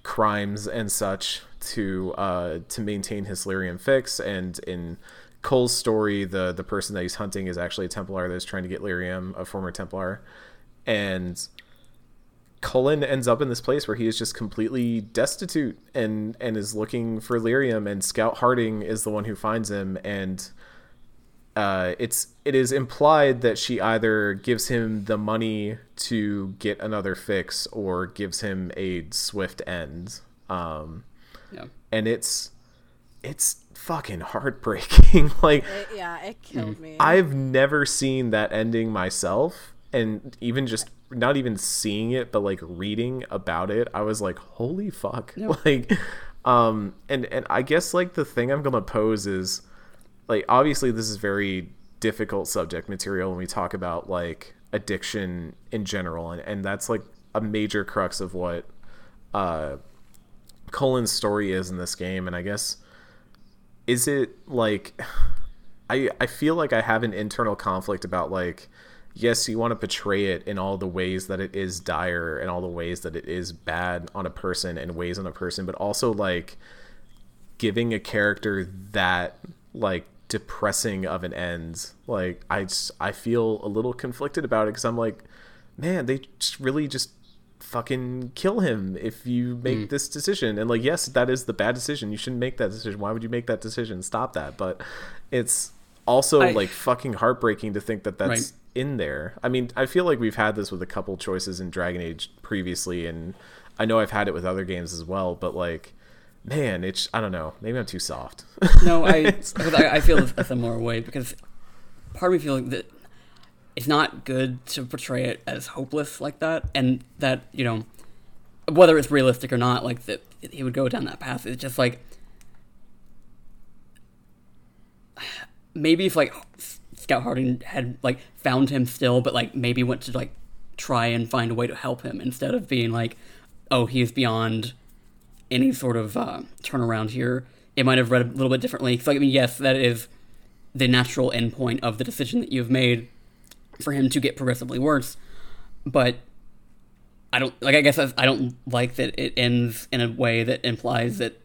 crimes and such to uh, to maintain his lyrium fix. And in Cole's story, the the person that he's hunting is actually a Templar that's trying to get lyrium, a former Templar, and Cullen ends up in this place where he is just completely destitute and and is looking for lyrium. And Scout Harding is the one who finds him and. Uh, it's it is implied that she either gives him the money to get another fix or gives him a swift end. Um, Yeah. and it's it's fucking heartbreaking. like It- yeah, it killed Mm. me. I've never seen that ending myself, and even just not even seeing it, but like reading about it, I was like, holy fuck! Yeah. Like, um, and and I guess like the thing I'm gonna pose is, like, obviously this is very difficult subject material when we talk about like addiction in general, and and that's like a major crux of what, uh, Cullen's story is in this game, and I guess is it like I I feel like I have an internal conflict about like yes, you want to portray it in all the ways that it is dire and all the ways that it is bad on a person and weighs on a person, but also like giving a character that like depressing of an end. Like I just I feel a little conflicted about it because I'm like, man, they just really just fucking kill him if you make hmm. this decision. And like, yes, that is the bad decision. You shouldn't make that decision. Why would you make that decision? Stop that. But it's also I- like fucking heartbreaking to think that that's Right. in there. I mean, I feel like we've had this with a couple choices in Dragon Age previously, and I know I've had it with other games as well. But like, man, it's I don't know. Maybe I'm too soft. No, I I, I feel a similar way because part of me feels that it's not good to portray it as hopeless like that, and that you know whether it's realistic or not, like that he would go down that path. It's just like maybe if like Scout Harding had like found him still, but like maybe went to like try and find a way to help him instead of being like oh, he's beyond any sort of uh, turnaround here. It might have read a little bit differently. So, I mean, yes, that is the natural endpoint of the decision that you've made for him to get progressively worse. But I don't like. I guess I don't like that it ends in a way that implies that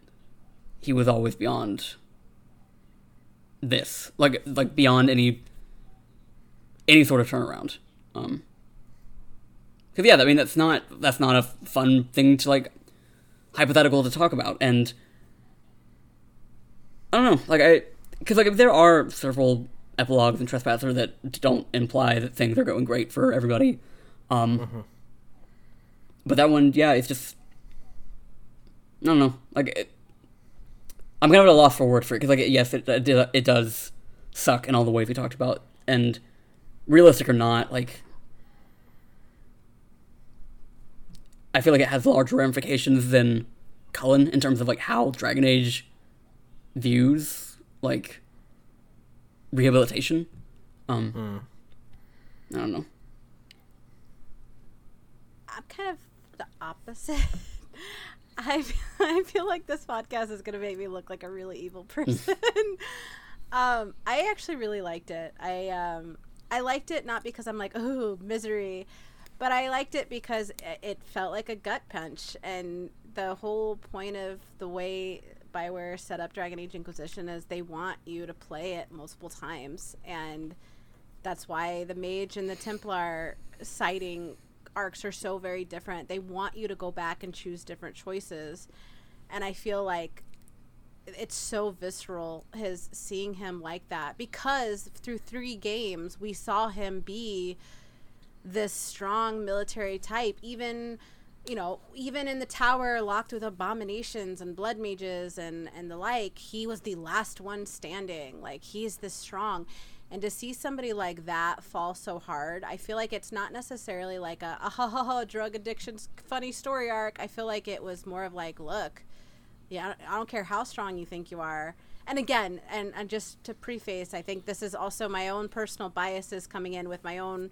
he was always beyond this, like like beyond any any sort of turnaround. Um, because yeah, I mean that's not that's not a fun thing to like hypothetical to talk about, and I don't know, like I because like if there are several epilogues in Trespasser that don't imply that things are going great for everybody. Um, mm-hmm. But that one, yeah, it's just I don't know, like it, I'm kind of at a loss for word for it because like yes, it it, it does suck in all the ways we talked about, and realistic or not, like I feel like it has larger ramifications than Cullen in terms of like how Dragon Age views like rehabilitation. Um, mm. I don't know. I'm kind of the opposite. I I feel like this podcast is gonna make me look like a really evil person. um, I actually really liked it. I um, I liked it not because I'm like oh misery, but I liked it because it felt like a gut punch, and the whole point of the way Bioware set up Dragon Age Inquisition is they want you to play it multiple times, and that's why the Mage and the Templar sighting arcs are so very different. They want you to go back and choose different choices, and I feel like it's so visceral his seeing him like that because through three games we saw him be this strong military type even you know even in the tower locked with abominations and blood mages and and the like he was the last one standing. Like he's this strong. And to see somebody like that fall so hard i feel like it's not necessarily like a, a ha ah, ha ha drug addiction funny story arc. I feel like it was more of like look yeah i don't care how strong you think you are. And again and, and just to preface i think this is also my own personal biases coming in with my own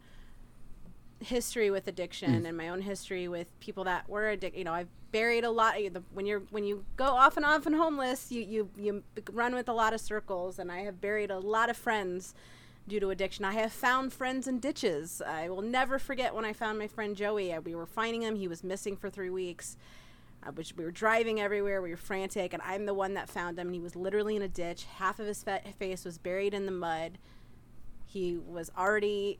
history with addiction mm. and my own history with people that were addicted you know i've buried a lot when you're when you go off and off and homeless you you you run with a lot of circles and i have buried a lot of friends due to addiction i have found friends in ditches i will never forget when i found my friend joey we were finding him he was missing for three weeks uh, which we were driving everywhere. We were frantic, and I'm the one that found him. And he was literally in a ditch. Half of his fe- face was buried in the mud. He was already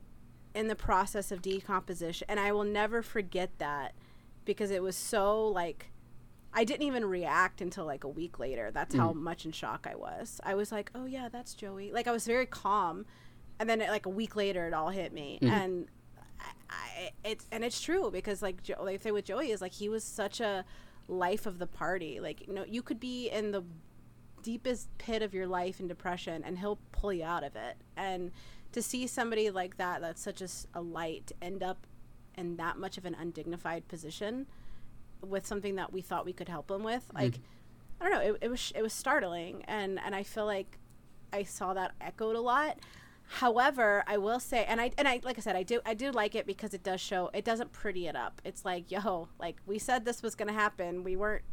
in the process of decomposition, and I will never forget that because it was so like I didn't even react until like a week later. That's mm. how much in shock I was. I was like, "Oh yeah, that's Joey." Like I was very calm, and then it, like a week later, it all hit me, mm. and I, I, it's and it's true because like jo- like say with Joey is like he was such a life of the party. Like, you know, you could be in the deepest pit of your life in depression and he'll pull you out of it. And to see somebody like that, that's such a, a light, end up in that much of an undignified position with something that we thought we could help them with, mm-hmm. like, I don't know, it, it was it was startling, and and I feel like I saw that echoed a lot. However, I will say, and I and I like I said, I do I do like it because it does show it doesn't pretty it up. It's like yo, like we said this was gonna happen. We weren't,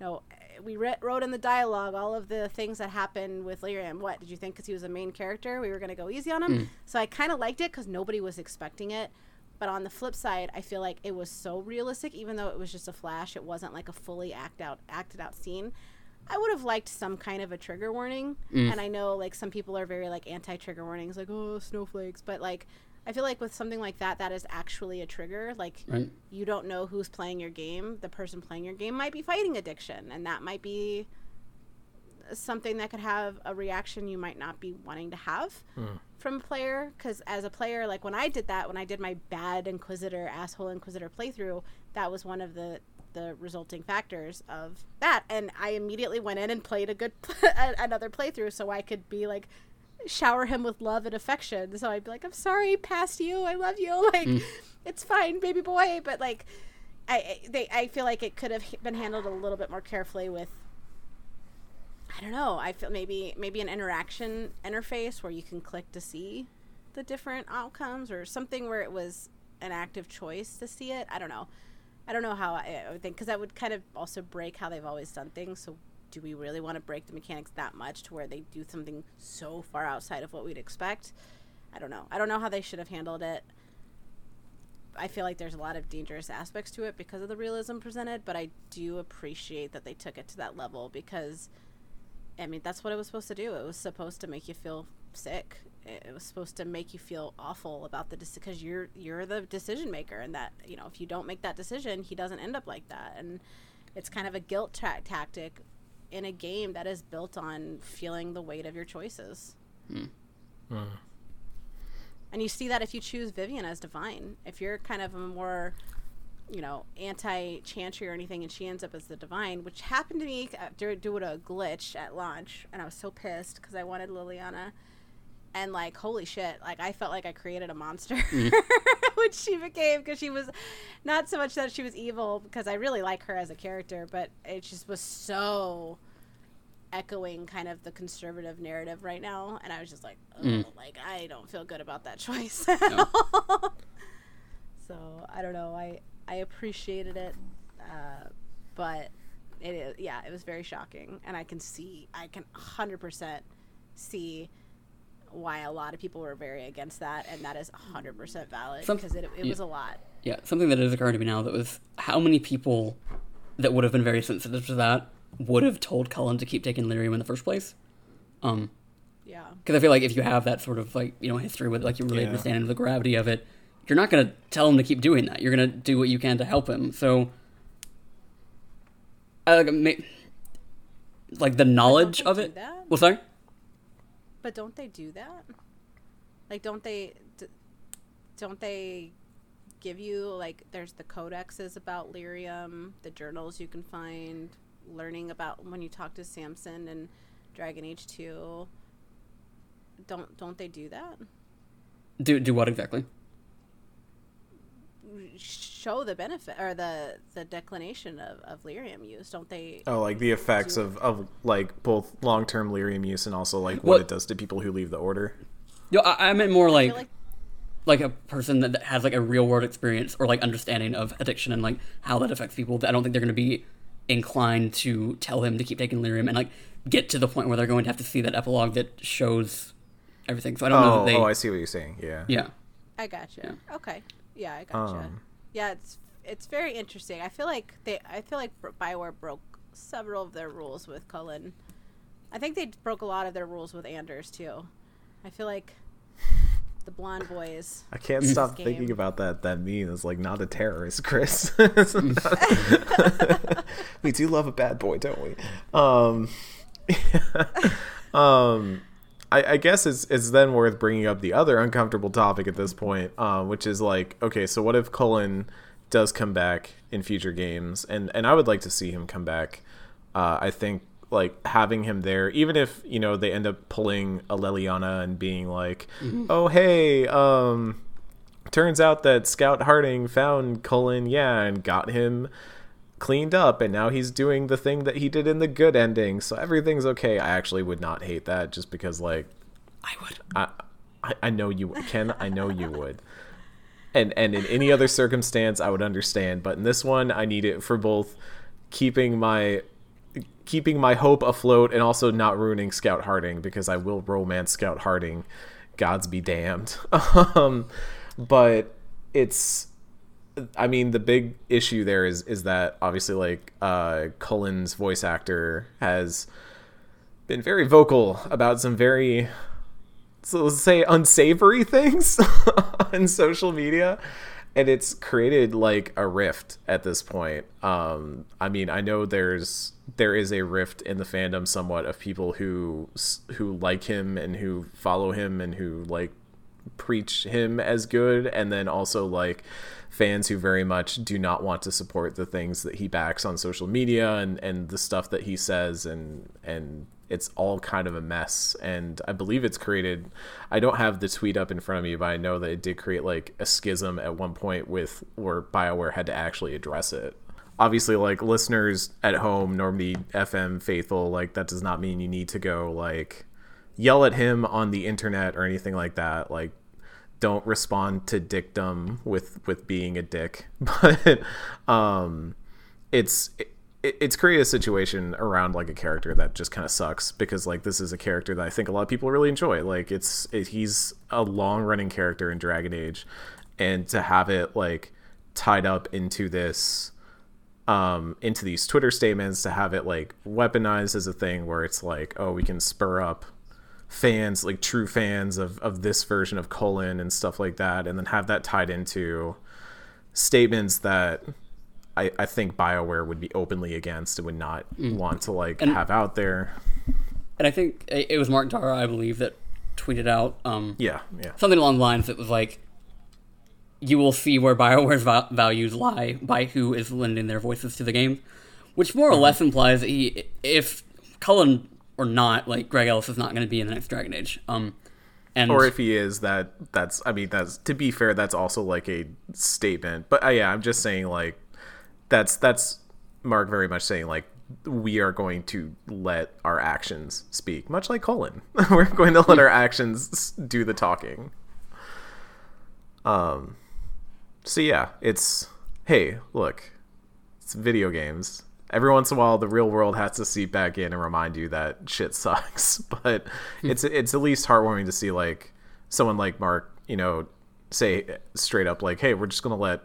you know, we re- wrote in the dialogue all of the things that happened with Lyrium. What did you think? Because he was a main character, we were gonna go easy on him. Mm. So I kind of liked it because nobody was expecting it. But on the flip side, I feel like it was so realistic, even though it was just a flash. It wasn't like a fully act out acted out scene. I would have liked some kind of a trigger warning. Mm. And I know like some people are very like anti trigger warnings, like oh snowflakes, but like I feel like with something like that, that is actually a trigger. Like right. you don't know who's playing your game. The person playing your game might be fighting addiction, and that might be something that could have a reaction you might not be wanting to have mm. from a player. Because as a player, like when I did that, when I did my bad Inquisitor asshole Inquisitor playthrough, that was one of the the resulting factors of that. And I immediately went in and played a good another playthrough so I could be like shower him with love and affection. So I'd be like, "I'm sorry, past you. I love you. Like, mm. it's fine, baby boy." But like, I they I feel like it could have been handled a little bit more carefully with. I don't know. I feel maybe maybe an interaction interface where you can click to see the different outcomes or something where it was an active choice to see it. I don't know I don't know how I, I would think because that would kind of also break how they've always done things. So do we really want to break the mechanics that much to where they do something so far outside of what we'd expect? I don't know. I don't know how they should have handled it. I feel like there's a lot of dangerous aspects to it because of the realism presented, but I do appreciate that they took it to that level because I mean, that's what it was supposed to do. It was supposed to make you feel sick. It was supposed to make you feel awful about the decision because you're you're the decision maker, and that you know if you don't make that decision, he doesn't end up like that. And it's kind of a guilt tra- tactic in a game that is built on feeling the weight of your choices. Hmm. And you see that if you choose Vivienne as divine, if you're kind of a more you know, anti Chantry or anything, and she ends up as the divine, which happened to me uh, due to a glitch at launch, and I was so pissed because I wanted Leliana, and like, holy shit, like I felt like I created a monster, mm. which she became because she was not so much that she was evil because I really like her as a character, but it just was so echoing kind of the conservative narrative right now, and I was just like, oh, mm. like I don't feel good about that choice. No. so I don't know, I I appreciated it, uh, but it is yeah, it was very shocking, and I can see I can hundred percent see why a lot of people were very against that, and that is hundred percent valid Some, because it, it yeah, was a lot. Yeah, something that is occurring to me now that was how many people that would have been very sensitive to that would have told Cullen to keep taking lyrium in the first place. Um, yeah, because I feel like if you have that sort of like you know history with like you really yeah. understand the gravity of it, you're not going to tell him to keep doing that. You're going to do what you can to help him. So, I like, like the knowledge of it. That? Well, sorry. But don't they do that? Like, don't they? Don't they give you like? There's the codexes about lyrium, the journals you can find, learning about when you talk to Samson and Dragon Age Two. Don't don't they do that? Do do what exactly? Show the benefit or the the declination of, of lyrium use don't they oh like the effects of, of like both long-term lyrium use and also like what, what it does to people who leave the order? Yo i, I meant more like, like like a person that has like a real world experience or like understanding of addiction and like how that affects people i don't think they're going to be inclined to tell him to keep taking lyrium and like get to the point where they're going to have to see that epilogue that shows everything. So i don't oh, know that they oh i see what you're saying. Yeah. Yeah. I gotcha. Yeah. okay yeah, I gotcha. Um, yeah, it's it's very interesting. I feel like they I feel like Bioware broke several of their rules with Cullen. I think they broke a lot of their rules with Anders too. I feel like the blonde boys. I can't stop thinking about that. That meme is like not a terrorist, Chris. we do love a bad boy, don't we? Um, um, I, I, guess it's it's then worth bringing up the other uncomfortable topic at this point, um, which is like, okay, so what if Cullen does come back in future games, and and I would like to see him come back. Uh, I think like having him there, even if you know they end up pulling a Leliana and being like, mm-hmm. oh hey, um, turns out that Scout Harding found Cullen, yeah, and got him cleaned up and now he's doing the thing that he did in the good ending. So everything's okay. I actually would not hate that just because like i would. I i, I know you ken i know you would. And and in any other circumstance i would understand. But in this one i need it for both keeping my keeping my hope afloat and also not ruining scout harding because i will romance scout harding. Gods be damned. Um but it's I mean, the big issue there is is that obviously, like, uh, Cullen's voice actor has been very vocal about some very, so let's say, unsavory things on social media, and it's created like a rift at this point. Um, I mean, I know there's there is a rift in the fandom somewhat of people who who like him and who follow him and who like preach him as good, and then also like fans who very much do not want to support the things that he backs on social media and, and the stuff that he says and and it's all kind of a mess. And i believe it's created i don't have the tweet up in front of me but i know that it did create like a schism at one point with where bioware had to actually address it. Obviously like listeners at home normally fm faithful like that does not mean you need to go like yell at him on the internet or anything like that. Like don't respond to dictum with with being a dick, but um, it's it, it's created a situation around like a character that just kind of sucks because like this is a character that I think a lot of people really enjoy. Like it's it, he's a long running character in Dragon Age, and to have it like tied up into this um into these Twitter statements to have it like weaponized as a thing where it's like oh we can spur up fans like true fans of of this version of Cullen and stuff like that and then have that tied into statements that I, I think BioWare would be openly against and would not want to like And- have out there. And I think it was Mark Darrah, I believe, that tweeted out um, Yeah, yeah. something along the lines that was like, "You will see where Bioware's va- values lie by who is lending their voices to the game," which more or less implies that he, if Cullen or not, like Greg Ellis is not going to be in the next Dragon Age. Um, and Or if he is, that that's I mean that's to be fair, that's also like a statement. But uh, yeah, I'm just saying like that's that's Mark very much saying like we are going to let our actions speak, much like Colin. We're going to let our actions do the talking. Um. So yeah, it's hey, look, it's video games. Every once in a while, the real world has to seep back in and remind you that shit sucks. But it's it's at least heartwarming to see like someone like Mark, you know, say straight up like, "Hey, we're just gonna let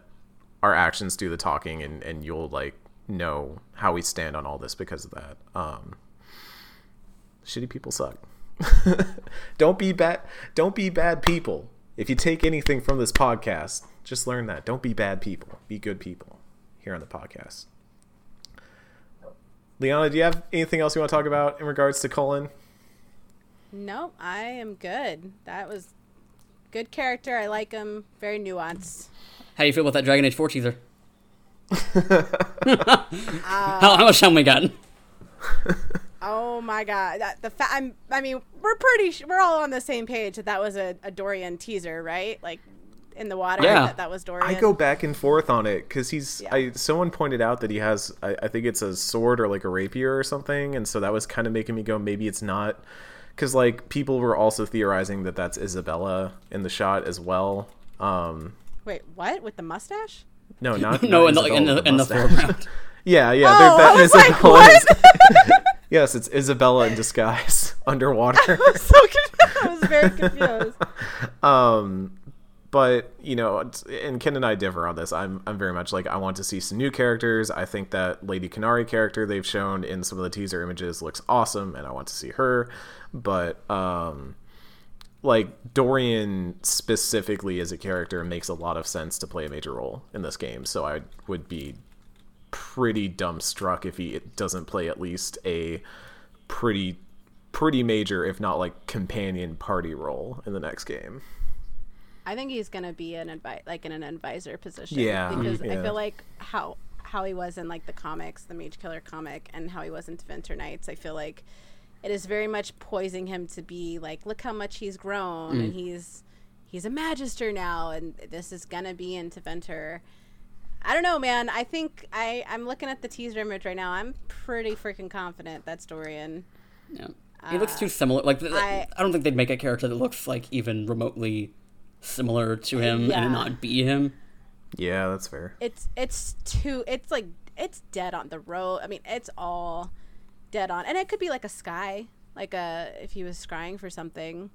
our actions do the talking, and and you'll like know how we stand on all this because of that." Um, shitty people suck. don't be bad. Don't be bad people. If you take anything from this podcast, just learn that. Don't be bad people. Be good people. Here on the podcast. Liana, do you have anything else you want to talk about in regards to Cullen? Nope, I am good. That was good character. I like him. Very nuanced. how do you feel about that Dragon Age Four teaser? Uh, how, how much time we got? Oh my god, that, the fa- I'm. I mean, we're pretty. Sh- we're all on the same page that that was a, a Dorian teaser, right? Like in the water. Yeah. That, that was Dorian. I go back and forth on it because he's. Yeah. I someone pointed out that he has. I, I think it's a sword or like a rapier or something, and so that was kind of making me go, maybe it's not. Because like people were also theorizing that that's Isabella in the shot as well. Um, Wait, what with the mustache? no, not no, not in the, in the with in the mustache. foreground. Yeah, yeah. Oh, there- that I was like, Isabella is- yes, it's Isabella in disguise underwater. I was so confused. I was very confused. um but you know and ken and i differ on this. I'm i'm very much like i want to see some new characters. I think that lady Qunari character they've shown in some of the teaser images looks awesome and i want to see her. But um like dorian specifically as a character makes a lot of sense to play a major role in this game. So i would be pretty dumbstruck if he doesn't play at least a pretty pretty major if not like companion party role in the next game I think he's gonna be an advi- like in an advisor position. Yeah, because yeah. I feel like how how he was in like the comics, the Mage Killer comic, and how he was in Tevinter Nights. I feel like it is very much poising him to be like, look how much he's grown, and mm. he's he's a Magister now, and this is gonna be in Tevinter. I don't know, man. I think I I'm looking at the teaser image right now. I'm pretty freaking confident that's Dorian. Yeah. He looks uh, too similar. Like th- I- I, don't think they'd make a character that looks like even remotely similar to him Yeah. and not be him. Yeah, that's fair. it's it's too it's like it's dead on the road i mean it's all dead on and it could be like a sky like a if he was scrying for something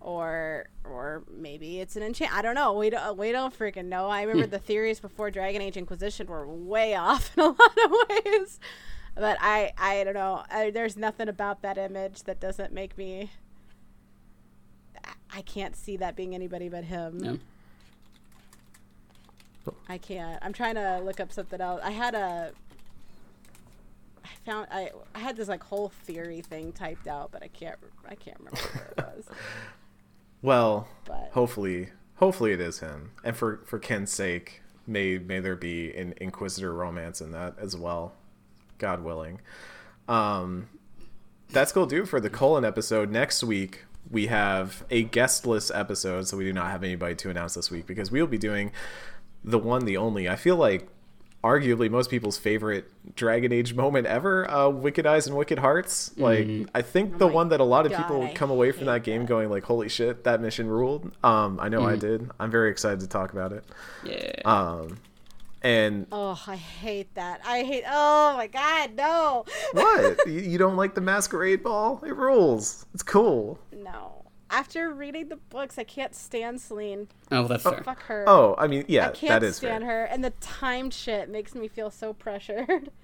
or or maybe it's an enchant i don't know we don't we don't freaking know i remember the theories before dragon age inquisition were way off in a lot of ways but i i don't know I, there's nothing about that image that doesn't make me I- i can't see that being anybody but him Yeah. I can't. I'm trying to look up something else. I had a. I found I I had this like whole theory thing typed out, but I can't I can't remember where it was. Well, But- hopefully, hopefully it is him. And for for Ken's sake, may may there be an Inquisitor romance in that as well, God willing. Um, that's gonna do it for the Cullen episode. Next week we have a guestless episode, so we do not have anybody to announce this week because we'll be doing the one, the only. I feel like arguably most people's favorite Dragon Age moment ever, uh, Wicked Eyes and Wicked Hearts. Like I think the Oh my one that a lot of God, people I come away from that game that. going like, "Holy shit, that mission ruled." Um, I know I did. I'm very excited to talk about it. Yeah. Um, and Oh, I hate that. I hate. Oh my god, no. what? you, you don't like the Masquerade Ball? It rules. It's cool. no. After reading the books, I can't stand Celene. oh, well, that's oh. fair. Fuck her. Oh, I mean, yeah, I can't stand fair. her, and the timed shit makes me feel so pressured.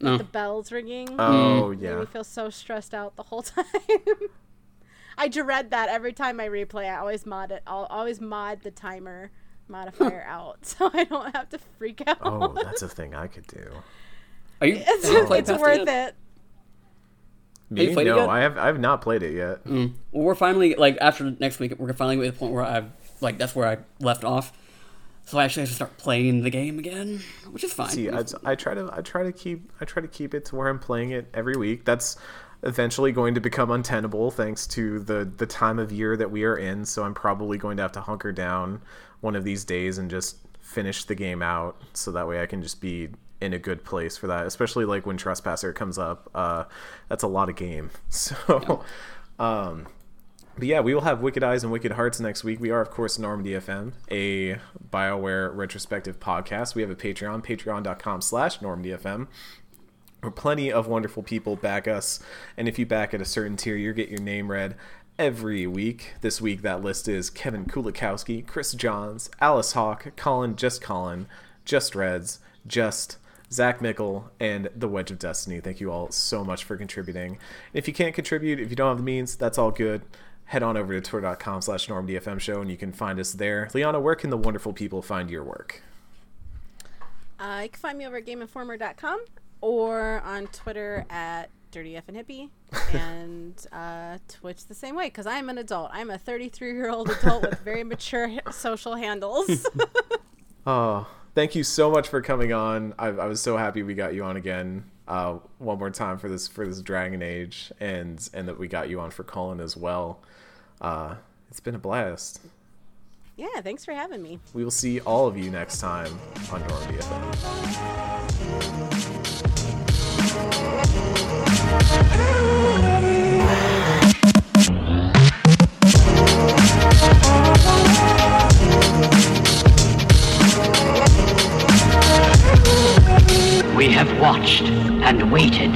No. The bells ringing Oh mm. made yeah. me feel so stressed out the whole time. I dread that every time I replay. I always mod it. I'll always mod the timer modifier out, so I don't have to freak out. Oh, that's a thing I could do. Are you? it's have you played it's worth yet? it. Me? you played it no, yet? I have. I have not played it yet. Mm. Well, we're finally like after next week, we're finally at the point where I've like that's where I left off. So I actually have to start playing the game again, which is fine. See, I, I try to. I try to keep. I try to keep it to where I'm playing it every week. That's eventually going to become untenable thanks to the the time of year that we are in. So I'm probably going to have to hunker down one of these days and just finish the game out, so that way I can just be in a good place for that. Especially like when Trespasser comes up. Uh, that's a lot of game. So. Um, but yeah, we will have Wicked Eyes and Wicked Hearts next week. We are, of course, Normandy FM, a BioWare retrospective podcast. We have a Patreon, patreon.com slash Normandy FM, plenty of wonderful people back us. And if you back at a certain tier, you get your name read every week. This week, that list is Kevin Kulikowski, Chris Johns, Alice Hawk, Colin Just Colin, Just Reds, Just... Zach Mickle and the Wedge of Destiny. Thank you all so much for contributing. If you can't contribute, if you don't have the means, that's all good. Head on over to twitter.com slash normdfm show and you can find us there. Liana, where can the wonderful people find your work? Uh, you can find me over at GameInformer.com or on Twitter at Dirty F and Hippie and uh, Twitch the same way because I'm an adult. I'm a 33 year old adult with very mature social handles. Oh, thank you so much for coming on. I, I was so happy we got you on again uh, one more time for this for this Dragon Age and and that we got you on for Cullen as well. Uh, it's been a blast. yeah, thanks for having me. We will see all of you next time on Normandy FM. We have watched and waited